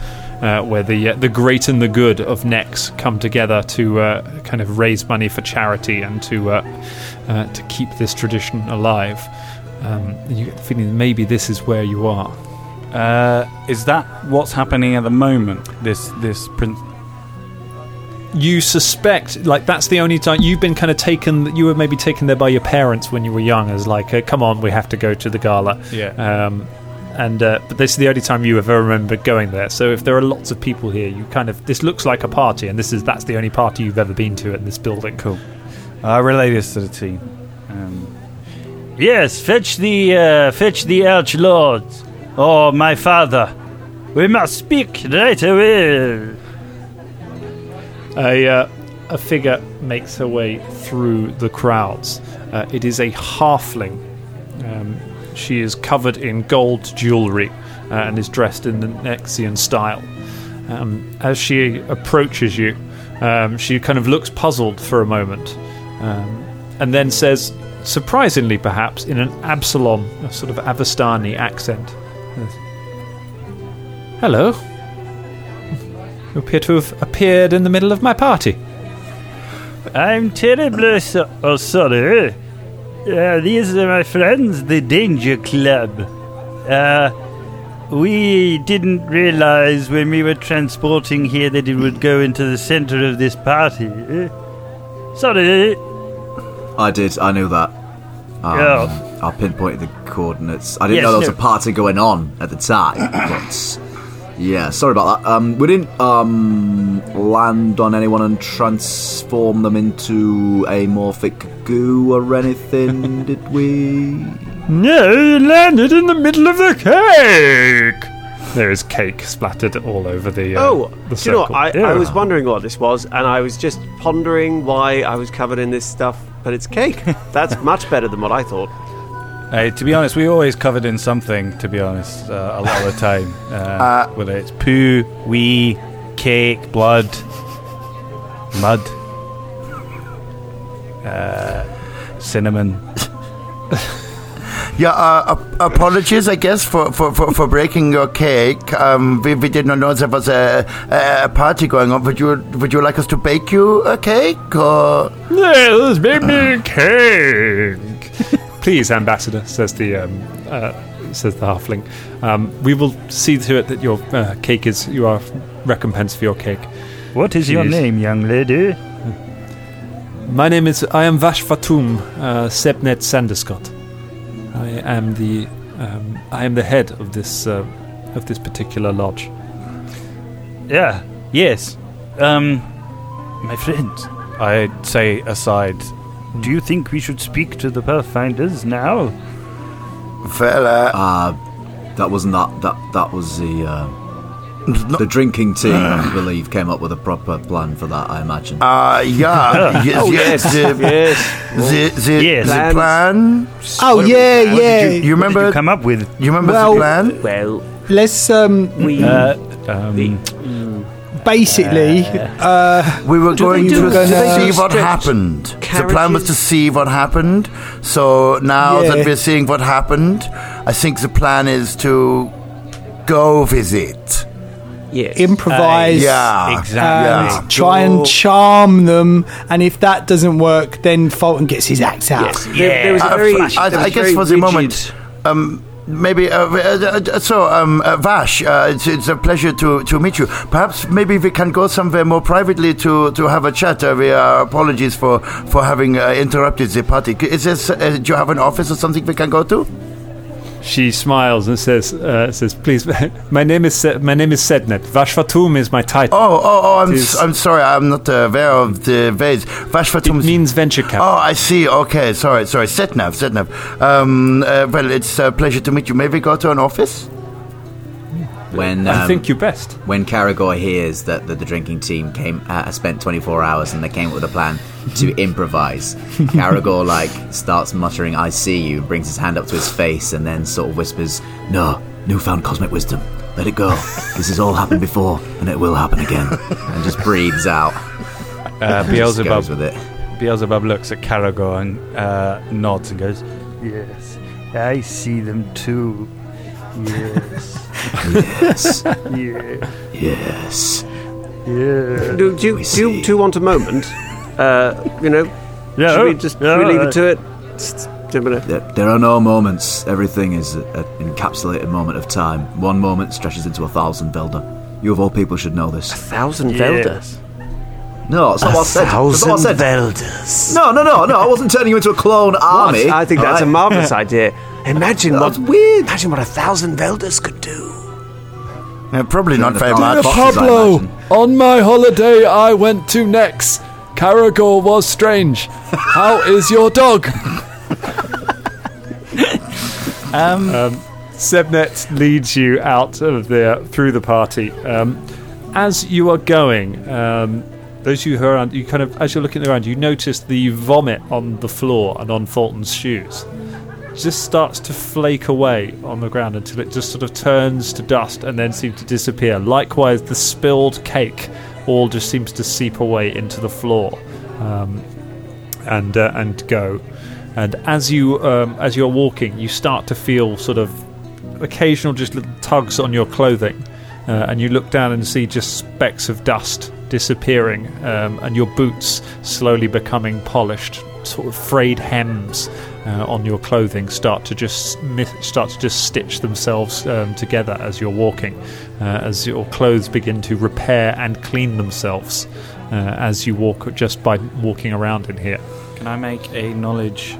Speaker 4: uh, where the uh, the great and the good of Nex come together to uh, kind of raise money for charity and to uh, to keep this tradition alive. Um, you get the feeling maybe this is where you are.
Speaker 9: Is that what's happening at the moment? This this prince.
Speaker 4: You suspect like that's the only time you've been kind of taken. You were maybe taken there by your parents when you were young, as like, uh, come on, we have to go to the gala.
Speaker 9: Yeah.
Speaker 4: Um, and uh, but this is the only time you ever remember going there. So if there are lots of people here, you kind of this looks like a party, and this is that's the only party you've ever been to in this building.
Speaker 9: Cool. I relay this to the team. Um,
Speaker 1: Yes, fetch the uh, fetch the arch lords. Oh, my father. We must speak right away.
Speaker 4: A, uh, a figure makes her way through the crowds. Uh, it is a halfling. Um, she is covered in gold jewellery uh, and is dressed in the Nexian style. Um, as she approaches you, um, she kind of looks puzzled for a moment um, and then says, surprisingly perhaps, in an Absalom, a sort of Avistani accent, Hello. You appear to have appeared in the middle of my party.
Speaker 1: I'm terribly so- oh, sorry. Uh, these are my friends, the Danger Club. Uh, we didn't realize when we were transporting here that it would go into the center of this party. Uh, Sorry.
Speaker 8: I did. I knew that. Um,
Speaker 1: Yeah.
Speaker 8: I pinpointed the coordinates. I didn't
Speaker 1: Yes,
Speaker 8: know there was
Speaker 1: no.
Speaker 8: a party going on at the time, but yeah, sorry about that. Um, we didn't um, land on anyone and transform them into amorphic goo or anything, [LAUGHS] did we?
Speaker 4: No, you landed in the middle of the cake. There is cake splattered all over the. Uh,
Speaker 6: Oh,
Speaker 4: the
Speaker 6: do you know what? I,
Speaker 4: Yeah.
Speaker 6: I was wondering what this was, and I was just pondering why I was covered in this stuff, but it's cake. [LAUGHS] That's much better than what I thought.
Speaker 9: Hey, to be honest, we always covered in something. To be honest, uh, a lot of the time, uh, whether it's poo, wee, cake, blood, mud, uh, cinnamon. [LAUGHS]
Speaker 5: Yeah, uh, apologies, I guess, for, for, for, for breaking your cake. Um, we, we did not know there was a, a a party going on. Would you would you like us to bake you a cake? Or
Speaker 4: Yes, make me a cake. Please, ambassador, says the um, uh, says the halfling. Um, we will see to it that your uh, cake is you are recompensed for your cake.
Speaker 1: What is your name, young lady?
Speaker 4: My name is I am Vash Fatum uh, Sebnet Sanderscott. I am the um, I am the head of this uh, of this particular lodge.
Speaker 1: Yeah. Yes. Um, my friend,
Speaker 9: I'd say aside.
Speaker 1: Do you think we should speak to the Pathfinders now?
Speaker 5: fella,
Speaker 8: Uh, that wasn't that. That that was the uh, the drinking team, I believe, came up with a proper plan for that. I imagine.
Speaker 5: uh, yeah, yes, [LAUGHS]
Speaker 6: Oh,
Speaker 5: yes,
Speaker 6: yes,
Speaker 5: the,
Speaker 6: yes.
Speaker 5: the, the,
Speaker 1: Yes.
Speaker 5: the plan.
Speaker 2: Oh yeah,
Speaker 1: What
Speaker 2: yeah.
Speaker 1: Did you,
Speaker 5: You
Speaker 1: what did
Speaker 5: remember?
Speaker 1: you come up with?
Speaker 5: You remember
Speaker 2: Well-
Speaker 5: the plan?
Speaker 6: Well,
Speaker 2: Let's um
Speaker 6: we.
Speaker 4: Uh, um,
Speaker 2: basically uh,
Speaker 5: We were going
Speaker 2: they do-
Speaker 5: to see what
Speaker 6: stretch
Speaker 5: happened. The plan was to see what happened. So now
Speaker 2: Yeah.
Speaker 5: that we're seeing what happened, I think the plan is to go visit.
Speaker 6: yes.
Speaker 2: improvise.
Speaker 5: Yeah.
Speaker 9: Exactly.
Speaker 5: Yeah.
Speaker 2: Try and charm them, and if that doesn't work, then Fulton gets his axe out.
Speaker 6: Yes. There, there was a
Speaker 5: Uh,
Speaker 6: very.
Speaker 5: f- I,
Speaker 6: there
Speaker 5: I guess
Speaker 6: very
Speaker 5: for the
Speaker 6: rigid-
Speaker 5: moment, um, maybe. Uh, uh, uh, so, um, uh, Vash, uh, it's, it's a pleasure to, to meet you. Perhaps maybe we can go somewhere more privately to, to have a chat. Uh, we are apologies for for having uh, interrupted the party. Is this? Uh, do you have an office or something we can go to?
Speaker 4: She smiles and says, uh, "says Please, [LAUGHS] my name is my name is Sednet. Vashvatum is my title.
Speaker 5: Oh, oh, oh! I'm,
Speaker 4: is-
Speaker 5: I'm sorry. I'm not aware of the ways. Vash
Speaker 4: it means venture capital.
Speaker 5: Oh, I see. Okay, sorry, sorry. Setnav, Setnav. Um, uh, well, it's a pleasure to meet you. May we go to an office?
Speaker 8: When
Speaker 4: I
Speaker 8: um,
Speaker 4: think you best.
Speaker 8: when Caragor hears that the, the drinking team came uh, spent 24 hours and they came up with a plan to [LAUGHS] improvise, Caragor like starts muttering "I see you," brings his hand up to his face, and then sort of whispers, "No, newfound cosmic wisdom. Let it go. This has all happened before, and it will happen again." And just breathes out.
Speaker 9: Uh, [LAUGHS] Beelzebub,
Speaker 8: with it.
Speaker 9: Beelzebub looks at Caragor and uh, nods and goes,
Speaker 1: Yes. I see them too. Yes.
Speaker 8: Yes,
Speaker 1: yeah.
Speaker 8: yes.
Speaker 1: Yeah.
Speaker 6: Do, do, you,
Speaker 8: We
Speaker 6: do, you,
Speaker 8: see.
Speaker 6: do you want a moment? Uh, you know,
Speaker 1: Yeah.
Speaker 6: should we just
Speaker 1: yeah,
Speaker 6: should we leave it to it? Just a minute.
Speaker 8: There, there are no moments. Everything is an encapsulated moment of time. One moment stretches into a thousand Velda. You of all people should know this.
Speaker 6: A Thousand
Speaker 1: Yeah.
Speaker 6: Veldas.
Speaker 8: No, it's not what I said. That's not what I said.
Speaker 7: Veldas.
Speaker 8: No, no, no, no. I wasn't turning you into a clone army.
Speaker 6: What? I think that's a
Speaker 8: Alright.
Speaker 6: marvelous [LAUGHS] idea. Imagine
Speaker 8: That's
Speaker 6: what
Speaker 8: weird.
Speaker 6: imagine what a thousand Veldas could do.
Speaker 5: Uh, probably not very
Speaker 8: the
Speaker 5: much.
Speaker 8: boxes, I
Speaker 10: Pablo,
Speaker 8: imagine.
Speaker 10: on my holiday I went to Nex. Caragor was strange. How is your dog? [LAUGHS]
Speaker 4: Sebnet leads you out of there through the party. Um, as you are going, um, those who are around, you kind of, as you're looking around, you notice the vomit on the floor and on Fulton's shoes. Just starts to flake away on the ground until it just sort of turns to dust and then seems to disappear. Likewise, the spilled cake all just seems to seep away into the floor um, and uh, and go. And as you um, as you're walking, you start to feel sort of occasional just little tugs on your clothing, uh, and you look down and see just specks of dust disappearing, um, and your boots slowly becoming polished, sort of frayed hems uh, on your clothing start to just start to just stitch themselves um, together as you're walking, uh, as your clothes begin to repair and clean themselves uh, as you walk just by walking around in here.
Speaker 9: Can I make a knowledge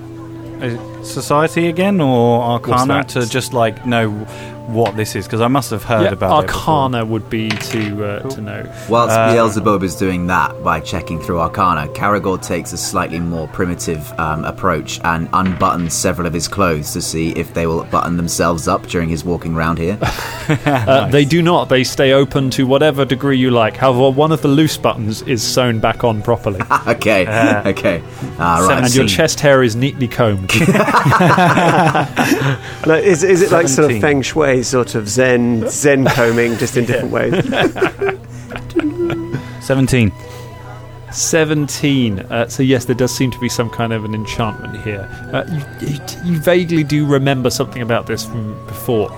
Speaker 9: society again or arcana to just like know what this is? Because I must have heard
Speaker 4: Yeah,
Speaker 9: about it. before.
Speaker 4: Arcana would be to uh, to know.
Speaker 8: Whilst
Speaker 9: Uh,
Speaker 8: Beelzebub is doing that by checking through Arcana, Caragor takes a slightly more primitive um, approach and unbuttons several of his clothes to see if they will button themselves up during his walking round here. [LAUGHS]
Speaker 4: Uh, They do not. They stay open to whatever degree you like. However, one of the loose buttons is sewn back on properly, [LAUGHS]
Speaker 8: okay, okay. Ah, right.
Speaker 4: and your chest hair is neatly combed. [LAUGHS]
Speaker 6: Like, is, is it like sort of feng shui, sort of zen zen combing, just in [LAUGHS] different ways? [LAUGHS]
Speaker 9: 17.
Speaker 4: 17. Uh, so, yes, there does seem to be some kind of an enchantment here. Uh, you, you, you vaguely do remember something about this from before.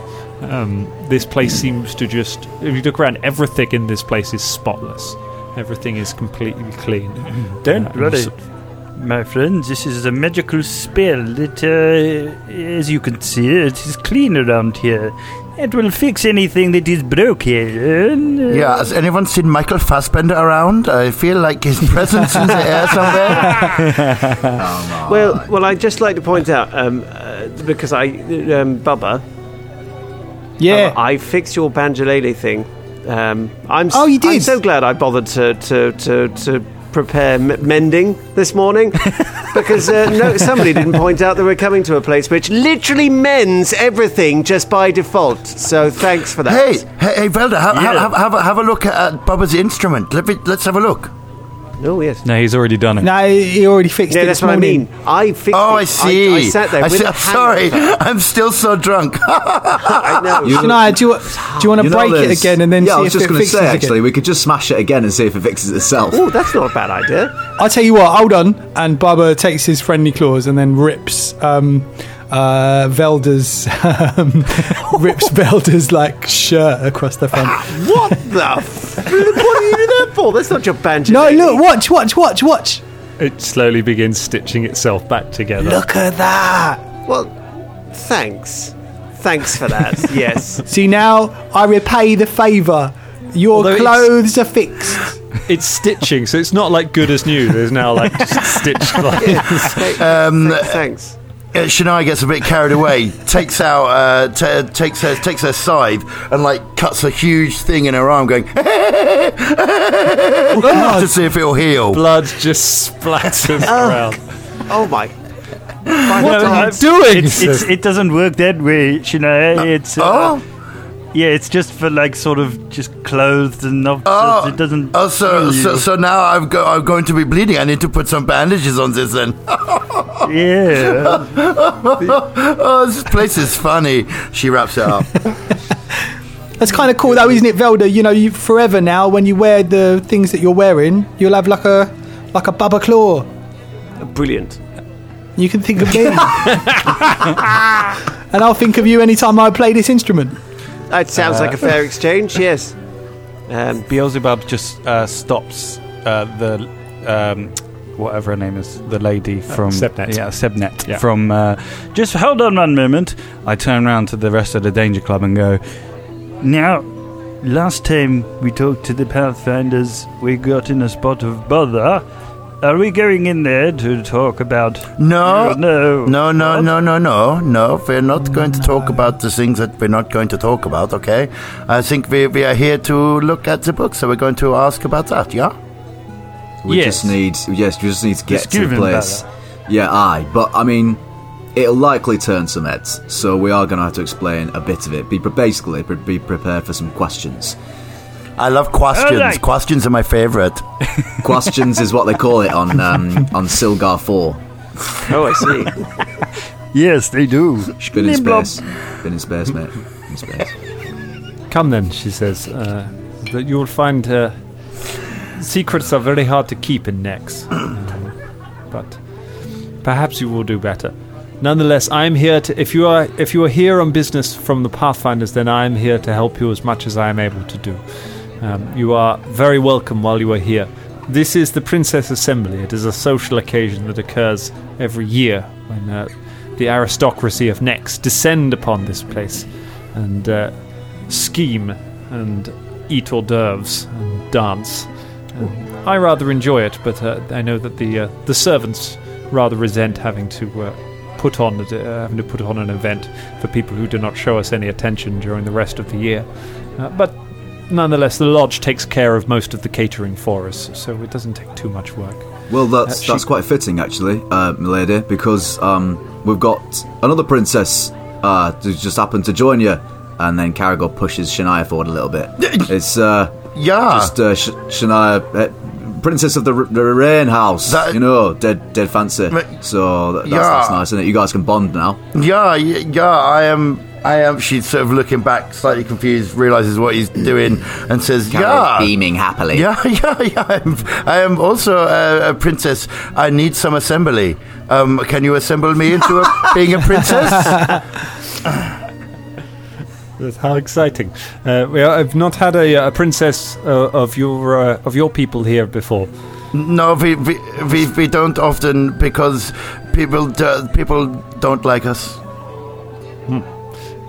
Speaker 4: Um, this place seems to just. If you look around, everything in this place is spotless. Everything is completely clean.
Speaker 1: Don't
Speaker 4: Uh,
Speaker 1: worry,
Speaker 4: so-
Speaker 1: my friend. This is a magical spell that, uh, as you can see, it is clean around here. It will fix anything that is broken.
Speaker 5: Yeah, has anyone seen Michael Fassbender around? I feel like his presence is in the air somewhere. [LAUGHS] [LAUGHS]
Speaker 6: Well, well, I'd just like to point out um, uh, because I, um, Bubba,
Speaker 2: Yeah.
Speaker 6: Bubba, I fixed your banjolele thing. Um, I'm.
Speaker 2: Oh, you did?
Speaker 6: I'm so glad I bothered to to to, to prepare m- mending this morning [LAUGHS] because uh, no, somebody didn't point out that we're coming to a place which literally mends everything just by default. So thanks for that.
Speaker 5: hey, hey, hey, Velda, have,
Speaker 1: Yeah.
Speaker 5: have, have, a, have a look at, at Bubba's instrument. Let me, let's have a look.
Speaker 6: Oh yes.
Speaker 9: No, he's already done it.
Speaker 2: no, he already fixed
Speaker 6: Yeah,
Speaker 2: it.
Speaker 6: that's
Speaker 2: this
Speaker 6: what I mean. I fixed
Speaker 5: Oh,
Speaker 6: it.
Speaker 5: I see.
Speaker 6: I, sat there.
Speaker 5: I
Speaker 6: with
Speaker 5: see.
Speaker 6: a
Speaker 5: I'm sorry. [LAUGHS] I'm still so drunk. [LAUGHS]
Speaker 6: I know.
Speaker 2: Shania, do you, do you want to
Speaker 8: You
Speaker 2: break it again and then
Speaker 8: yeah,
Speaker 2: see it?
Speaker 8: Yeah, I was
Speaker 2: if
Speaker 8: just
Speaker 2: it
Speaker 8: going to
Speaker 2: fixes
Speaker 8: say actually,
Speaker 2: again?
Speaker 8: we could just smash it again and see if it fixes itself.
Speaker 6: Oh, that's not a bad idea.
Speaker 2: I'll tell you what, hold on. And Bubba takes his friendly claws and then rips um, uh, Velda's um, [LAUGHS] rips Velda's like shirt across the front.
Speaker 6: What the? F- what are you doing that for? That's not your banjo.
Speaker 2: No, look, watch, watch, watch, watch.
Speaker 4: It slowly begins stitching itself back together.
Speaker 2: Look at that.
Speaker 6: Well, thanks. Thanks for that. [LAUGHS] yes.
Speaker 2: See now, I repay the favour. Your
Speaker 4: Although
Speaker 2: clothes are fixed. [LAUGHS]
Speaker 4: It's stitching, so it's not like good as new. There's now like just stitched [LAUGHS] lines.
Speaker 5: um,
Speaker 6: Thanks.
Speaker 5: Uh, Shania gets a bit carried away, takes out, uh, t- takes her, takes her scythe, and like cuts a huge thing in her arm, going [LAUGHS] to see if it'll heal.
Speaker 4: Blood just splatters around.
Speaker 6: Oh my.
Speaker 4: What are you doing?
Speaker 1: It's, it's, it doesn't work that way, Shania. It's uh,
Speaker 5: Oh,
Speaker 1: yeah, it's just for like sort of just clothes and not.
Speaker 5: Oh.
Speaker 1: it doesn't.
Speaker 5: oh, so, so so now I'm, go- I'm going to be bleeding. I need to put some bandages on this then.
Speaker 1: yeah. [LAUGHS]
Speaker 5: oh, this place is funny. She wraps it up. [LAUGHS]
Speaker 2: That's kind of cool, though, isn't it, Velda? You know, you forever now when you wear the things that you're wearing, you'll have like a like a Bubba claw.
Speaker 6: Brilliant.
Speaker 2: You can think of me, [LAUGHS] and I'll think of you anytime I play this instrument.
Speaker 6: That sounds like a fair exchange. Yes. Um,
Speaker 9: Beelzebub just uh, stops uh, the um, whatever her name is, the lady from
Speaker 4: Sebnet.
Speaker 9: Yeah, Sebnet
Speaker 4: Yeah.
Speaker 9: from. Uh,
Speaker 1: Just hold on one moment.
Speaker 9: I turn around to the rest of the Danger Club and go,
Speaker 1: Now, last time we talked to the Pathfinders, we got in a spot of bother. Are we going in there to talk about?
Speaker 5: No,
Speaker 1: no,
Speaker 5: no, no, no, no, no, no. We're not going to talk about the things that we're not going to talk about. Okay, I think we we are here to look at the book, so we're going to ask about that. Yeah.
Speaker 8: We
Speaker 1: Yes.
Speaker 8: just need, yes, we just need to get
Speaker 1: Just
Speaker 8: to the place. Yeah, aye, but I mean, it'll likely turn some heads, so we are going to have to explain a bit of it. Be basically be prepared for some questions.
Speaker 5: I love questions.
Speaker 1: Alright.
Speaker 5: Questions are my favorite. [LAUGHS]
Speaker 8: Questions is what they call it on um, on Silgar Four.
Speaker 6: oh, I see. [LAUGHS]
Speaker 1: Yes, they do.
Speaker 8: Been in
Speaker 1: Nimblop.
Speaker 8: space. Been in space, mate. In space.
Speaker 4: Come then, she says. Uh, that you will find uh, secrets are very hard to keep in Nex, Um, [CLEARS THROAT] but perhaps you will do better. Nonetheless, I am here to. If you are if you are here on business from the Pathfinders, then I am here to help you as much as I am able to do. Um, you are very welcome while you are here. This is the Princess Assembly. It is a social occasion that occurs every year when uh, the aristocracy of Nex descend upon this place and uh, scheme and eat hors d'oeuvres and dance. And I rather enjoy it, but uh, I know that the uh, the servants rather resent having to uh, put on uh, having to put on an event for people who do not show us any attention during the rest of the year. Uh, but nonetheless, the lodge takes care of most of the catering for us, so it doesn't take too much work.
Speaker 8: Well, that's
Speaker 4: Uh, she-
Speaker 8: that's quite fitting, actually, uh, milady, because um, we've got another princess uh, who just happened to join you, and then Caragor pushes Shania forward a little bit. [COUGHS] It's uh,
Speaker 5: Yeah.
Speaker 8: just uh, Sh- Shania, uh, princess of the, R- the Rain House.
Speaker 5: That-
Speaker 8: you know, dead dead fancy.
Speaker 5: But-
Speaker 8: so that, that's,
Speaker 5: Yeah.
Speaker 8: that's nice, isn't it? You guys can bond now.
Speaker 5: Yeah, yeah, I am. I am. She's sort of looking back, slightly confused, realizes what he's [CLEARS THROAT] doing, and says,
Speaker 8: Caragor
Speaker 5: "Yeah,
Speaker 8: beaming happily. [LAUGHS]
Speaker 5: yeah, yeah, yeah. I'm, I am also a, a princess. I need some assembly. Um, can you assemble me into a, [LAUGHS] being a princess? [LAUGHS]
Speaker 4: That's how exciting! Uh, well, I've not had a, a princess uh, of your uh, of your people here before.
Speaker 5: no, we, we we we don't often because people do, people don't like us.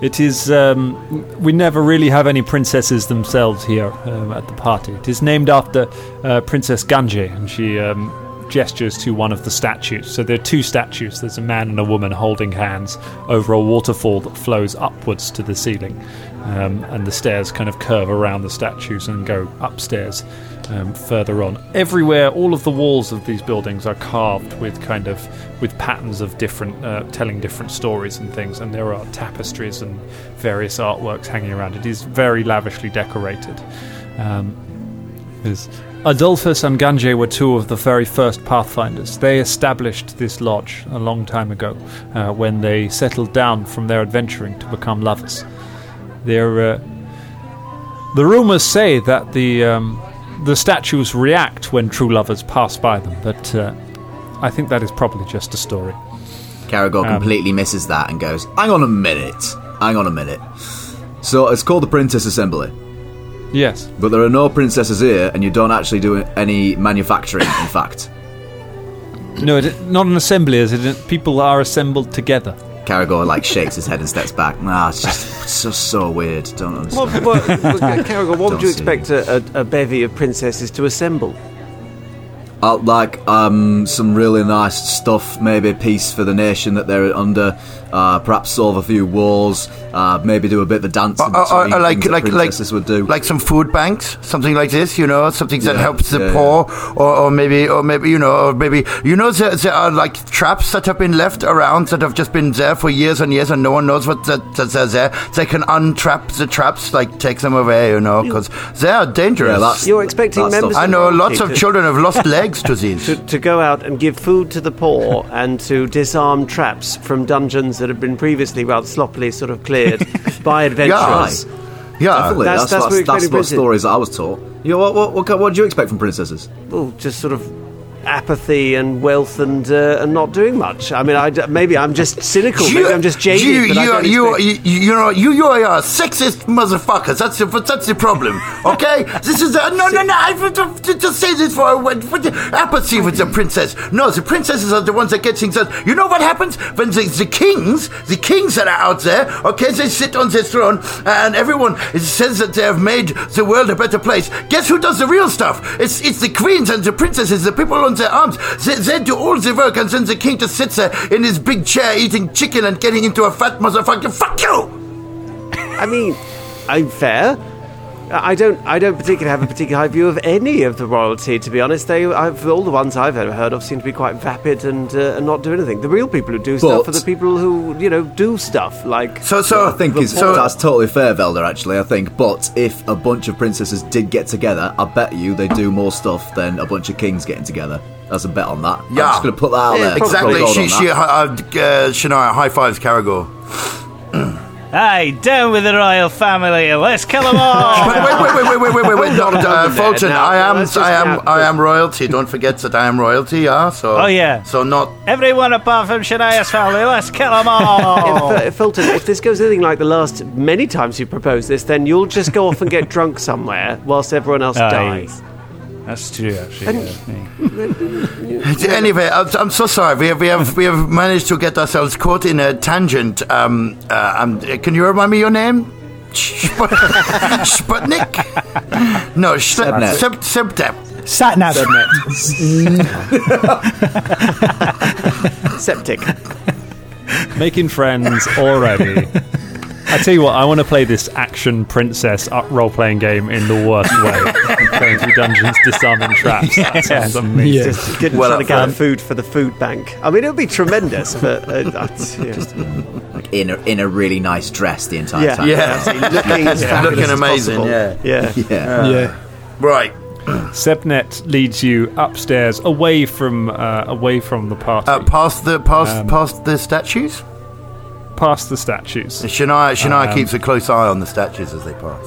Speaker 4: It is. Um, we never really have any princesses themselves here um, at the party. It is named after uh, Princess Ganje, and she um, gestures to one of the statues. So there are two statues. There's a man and a woman holding hands over a waterfall that flows upwards to the ceiling, um, and the stairs kind of curve around the statues and go upstairs. Um, further on, everywhere, all of the walls of these buildings are carved with kind of with patterns of different, uh, telling different stories and things. And there are tapestries and various artworks hanging around. It is very lavishly decorated. Um, is Adolphus and Ganje were two of the very first Pathfinders. They established this lodge a long time ago uh, when they settled down from their adventuring to become lovers. Uh, the rumors say that the um, the statues react when true lovers pass by them, but uh, I think that is probably just a story.
Speaker 8: Caragor
Speaker 4: Um,
Speaker 8: completely misses that and goes, "Hang on a minute, hang on a minute." So it's called the Princess Assembly.
Speaker 4: Yes.
Speaker 8: But there are no princesses here, and you don't actually do any manufacturing, in fact.
Speaker 4: No, it, not an assembly, is it? People are assembled together.
Speaker 8: Caragor, like, shakes his head and steps back. Nah, it's just so, so weird. Don't understand.
Speaker 6: What, what, what, Caragor, what would you expect a, a, a bevy of princesses to assemble?
Speaker 8: Uh, like, um, some really nice stuff, maybe peace for the nation that they're under, uh, perhaps solve a few wars, uh, maybe do a bit of the dancing.
Speaker 5: Or- or- or Uh, like like like
Speaker 8: princesses would do.
Speaker 5: like some food banks, something like this. You know, something that
Speaker 8: Yeah,
Speaker 5: helps the
Speaker 8: yeah, yeah.
Speaker 5: poor, or, or maybe or maybe you know, or maybe you know there, there are like traps that have been left around that have just been there for years and years, and no one knows what that, that they're there. They can untrap the traps, like take them away, you know, because they are dangerous.
Speaker 8: Yeah, that's-
Speaker 6: You're expecting
Speaker 8: That
Speaker 6: members
Speaker 5: I know lots of children have lost [LAUGHS] legs to these.
Speaker 6: to, to go out and give food to the poor and to disarm traps from dungeons that have been previously rather sloppily sort of cleared [LAUGHS] by adventurers.
Speaker 5: Yeah,
Speaker 8: Definitely,
Speaker 6: That's-
Speaker 8: that's,
Speaker 6: that's
Speaker 8: that's,
Speaker 6: what
Speaker 8: that's, what stories I was taught. You know, what, what, what, what do you expect from princesses?
Speaker 6: Well, just sort of apathy and wealth and uh, and not doing much. I mean, I maybe I'm just cynical. maybe I'm just jaded.
Speaker 5: You,
Speaker 6: but I
Speaker 5: you,
Speaker 6: don't
Speaker 5: you,
Speaker 6: expect-
Speaker 5: you, you you, you are sexist motherfuckers. That's the, that's the problem. Okay, this is a, no, no, no. I just, just say this for, for apathy with the princess. No, the princesses are the ones that get things done. You know what happens when the, the kings, the kings that are out there, okay, they sit on their throne and everyone says that they have made the world a better place. Guess who does the real stuff? It's it's the queens and the princesses, the people on their arms. They, they do all the work, and then the king just sits there in his big chair eating chicken and getting into a fat motherfucker. Fuck you!
Speaker 6: I mean, I'm fair. I don't. I don't particularly have a particular high view of any of the royalty. To be honest, they, I've, all the ones I've ever heard of, seem to be quite vapid and uh, and not do anything. The real people who do stuff
Speaker 8: But-
Speaker 6: are the people who you know do stuff like.
Speaker 5: So, so
Speaker 8: I think
Speaker 6: the
Speaker 8: it's,
Speaker 6: poor-
Speaker 8: that's totally fair, Velda, actually, I think. But if a bunch of princesses did get together, I bet you they do more stuff than a bunch of kings getting together. That's a bet on that.
Speaker 5: Yeah, I'm
Speaker 8: just going to put that out
Speaker 6: Yeah,
Speaker 8: there.
Speaker 5: exactly. She,
Speaker 8: on
Speaker 5: she, uh, uh, Shania high fives Caragor. [CLEARS THROAT]
Speaker 7: Aye, down with the royal family. Let's kill them all. [LAUGHS]
Speaker 5: Wait, wait, wait, wait, wait, wait, wait, wait. [LAUGHS] No, uh, Fulton,
Speaker 6: now,
Speaker 5: I am, I am,
Speaker 6: now-
Speaker 5: I am royalty. Don't forget that I am royalty. Yeah. So.
Speaker 7: Oh, yeah.
Speaker 5: So not.
Speaker 7: Everyone apart from Shania's family. Let's kill them all. [LAUGHS]
Speaker 6: If, uh, Fulton, if this goes anything like the last many times you proposed this, then you'll just go off and get drunk somewhere whilst everyone else
Speaker 7: Aye.
Speaker 6: dies.
Speaker 9: That's true, actually. yeah. [LAUGHS]
Speaker 5: Anyway, I'm, I'm so sorry. We have, we have we have managed to get ourselves caught in a tangent. Um, uh, um, can you remind me your name? Sputnik? No,
Speaker 8: Sebnet.
Speaker 5: Seb- Sebtep.
Speaker 2: Satnav. [LAUGHS]
Speaker 6: Septic.
Speaker 4: Making friends already. I tell you what, I want to play this action princess role playing game in the worst way. [LAUGHS] Going through dungeons, disarming traps. That sounds amazing.
Speaker 2: Yeah.
Speaker 6: Just getting
Speaker 5: Well
Speaker 6: trying to
Speaker 5: up
Speaker 6: gather food for the food bank. I mean, it would be tremendous, but uh, [LAUGHS] that's, yeah.
Speaker 8: Like in a, in a really nice dress the entire
Speaker 6: Yeah.
Speaker 8: time.
Speaker 5: Yeah,
Speaker 6: looking as fabulous
Speaker 5: looking amazing.
Speaker 6: possible.
Speaker 5: Yeah.
Speaker 6: Yeah.
Speaker 8: Yeah.
Speaker 2: yeah.
Speaker 5: Right. [CLEARS THROAT]
Speaker 4: Sebnet leads you upstairs, away from uh, away from the party,
Speaker 5: Uh, past the past
Speaker 4: Um,
Speaker 5: past the statues.
Speaker 4: Past the statues.
Speaker 5: Shania Shania
Speaker 4: Um,
Speaker 5: keeps a close eye on the statues as they pass.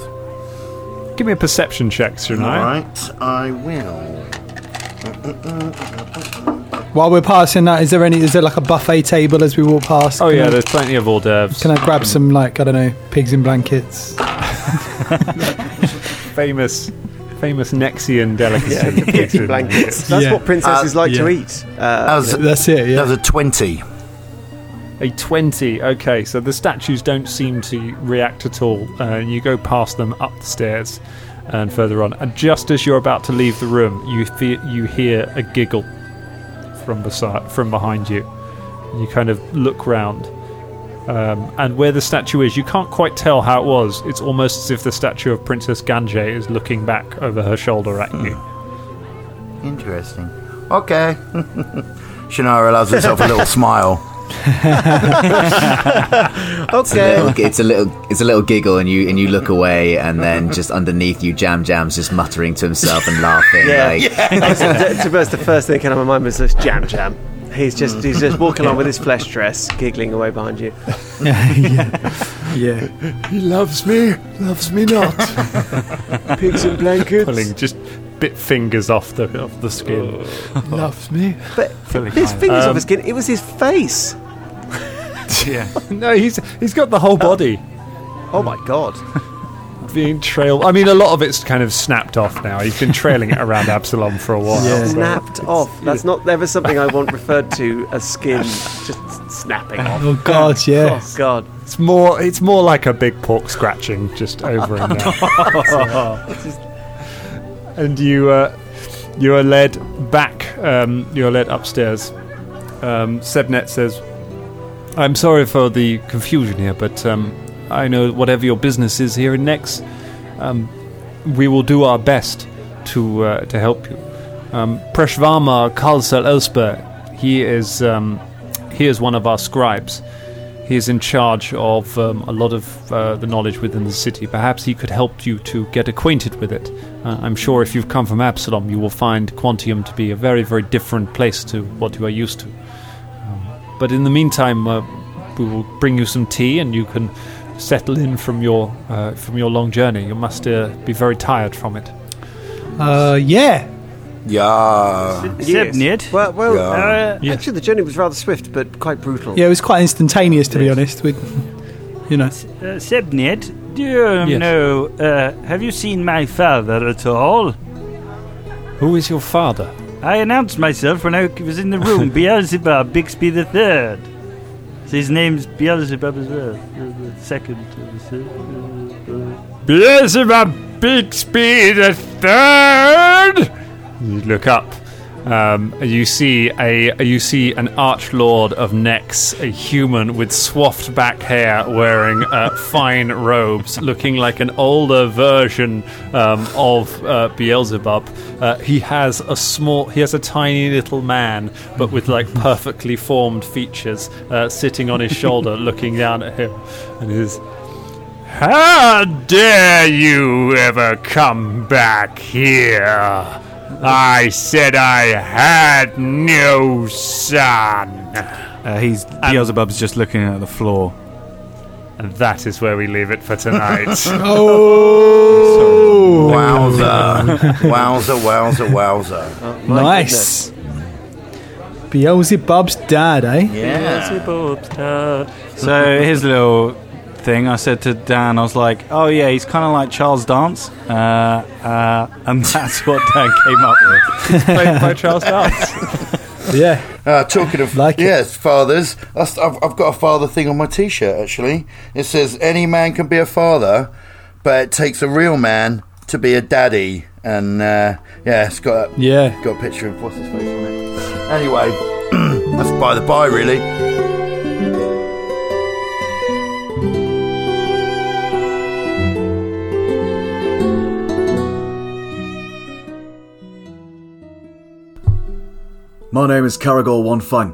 Speaker 4: Give me a perception check, Shania.
Speaker 5: All right, I will.
Speaker 2: While we're passing that, is there any? Is there like a buffet table as we walk past?
Speaker 4: Oh
Speaker 2: Can
Speaker 4: yeah,
Speaker 2: I-
Speaker 4: there's plenty of hors d'oeuvres.
Speaker 2: Can I grab some like I don't know pigs in blankets? [LAUGHS]
Speaker 4: famous, famous Nexian delicacy?
Speaker 6: Yeah, [LAUGHS]
Speaker 4: pigs in
Speaker 6: blankets. [LAUGHS] That's
Speaker 2: Yeah.
Speaker 6: what princesses
Speaker 5: Uh,
Speaker 6: like to eat. Uh,
Speaker 5: That was,
Speaker 2: That's it. Yeah.
Speaker 5: that was a twenty.
Speaker 4: A 20. Okay, so the statues don't seem to react at all. Uh, you go past them up the stairs and further on. And just as you're about to leave the room, you fe- you hear a giggle from beside, from behind you. You kind of look round. Um, and where the statue is, you can't quite tell how it was. It's almost as if the statue of Princess Ganje is looking back over her shoulder at you.
Speaker 5: Interesting. Okay. [LAUGHS] Shania allows herself a little [LAUGHS] smile. [LAUGHS]
Speaker 8: It's a, little, it's a little it's a little giggle and you and you look away and then just underneath you Jam Jam's just muttering to himself and laughing
Speaker 6: Yeah.
Speaker 8: like [LAUGHS]
Speaker 6: to, to be honest, the first thing that came to my mind was this jam jam. He's just he's just walking along with his flesh dress, giggling away behind you.
Speaker 2: yeah. [LAUGHS] yeah.
Speaker 10: He loves me, loves me not.
Speaker 6: Pigs and blankets.
Speaker 4: Pulling just bit fingers off the off the skin. [LAUGHS]
Speaker 10: loves me.
Speaker 6: But his fingers off um, his skin. It was his face. [LAUGHS]
Speaker 9: yeah. [LAUGHS]
Speaker 4: no, he's he's got the whole body.
Speaker 6: Oh my god.
Speaker 4: being trailed. I mean, a lot of it's kind of snapped off now. He's been trailing it around Absalom for a while.
Speaker 2: Yeah.
Speaker 4: so-
Speaker 6: Snapped off. That's not ever something I want referred to as skin just snapping off.
Speaker 2: Oh God, oh, yeah.
Speaker 6: Oh god.
Speaker 4: It's more. It's more like a big pork scratching just over and down. And you, uh, you are led back. Um, you are led upstairs. Um, Sebnet says, "I'm sorry for the confusion here, but um, I know whatever your business is here in Nex, um, we will do our best to uh, to help you." Um, Kalsal Elsper, he is um, he is one of our scribes. He is in charge of um, a lot of uh, the knowledge within the city. Perhaps he could help you to get acquainted with it. Uh, I'm sure if you've come from Absalom, you will find Quantium to be a very, very different place to what you are used to. Um, but in the meantime, uh, we will bring you some tea, and you can settle in from your uh, from your long journey. You must uh, be very tired from it.
Speaker 2: Uh, yeah.
Speaker 5: Yeah.
Speaker 1: Sebnet.
Speaker 6: Well, well
Speaker 5: Yeah.
Speaker 1: Uh,
Speaker 6: actually, the journey was rather swift, but quite brutal.
Speaker 2: Yeah, it was quite instantaneous to be honest. With you know,
Speaker 1: uh, Sebnet, do you
Speaker 4: Yes.
Speaker 1: know, uh, have you seen my father at all?
Speaker 4: Who is your father?
Speaker 1: I announced myself when I was in the room, [LAUGHS] Beelzebub Bixby the Third. His name's Beelzebub as well. uh, The second.
Speaker 4: Beelzebub Bixby the Third. You look up. Um, you see a you see an archlord of Nex, a human with swathed back hair, wearing uh, [LAUGHS] fine robes, looking like an older version um, of uh, Beelzebub. Uh, he has a small, he has a tiny little man, but with like perfectly formed features, uh, sitting on his shoulder, [LAUGHS] looking down at him, and his how dare you ever come back here? I said I had no son.
Speaker 9: Uh, he's Beelzebub's just looking at the floor.
Speaker 4: And that is where we leave it for tonight. [LAUGHS]
Speaker 2: oh,
Speaker 5: Wowza. wowza, wowza, wowza.
Speaker 2: nice. Beelzebub's dad, eh?
Speaker 5: Yeah. Beelzebub's dad.
Speaker 9: So his little thing, I said to Dan, I was like, "Oh yeah, he's kind of like Charles Dance," uh, uh, and [LAUGHS] that's what Dan came up with. [LAUGHS]
Speaker 4: Played by Charles Dance. [LAUGHS]
Speaker 2: Yeah.
Speaker 5: Uh, talking of
Speaker 2: Like it.
Speaker 5: yes, fathers. I've, I've got a father thing on my T-shirt. Actually, it says any man can be a father, but it takes a real man to be a daddy. And uh, yeah, it's got a,
Speaker 2: Yeah.
Speaker 5: got a picture of what's his face on it. Anyway, [CLEARS THROAT] that's by the by, really.
Speaker 8: My name is Caragor One Fang,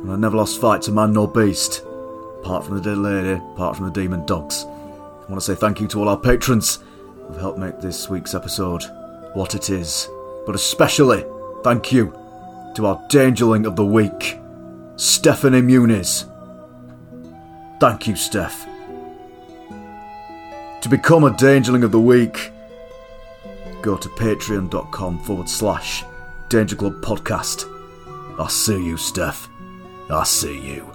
Speaker 8: and I never lost fight to man nor beast, apart from the dead lady, apart from the demon dogs. I want to say thank you to all our patrons who've helped make this week's episode what it is, but especially thank you to our Dangerling of the Week, Stephanie Muniz. Thank you, Steph. To become a Dangerling of the Week, go to patreon.com forward slash Danger Club Podcast. I see you, Steph. I'll see you.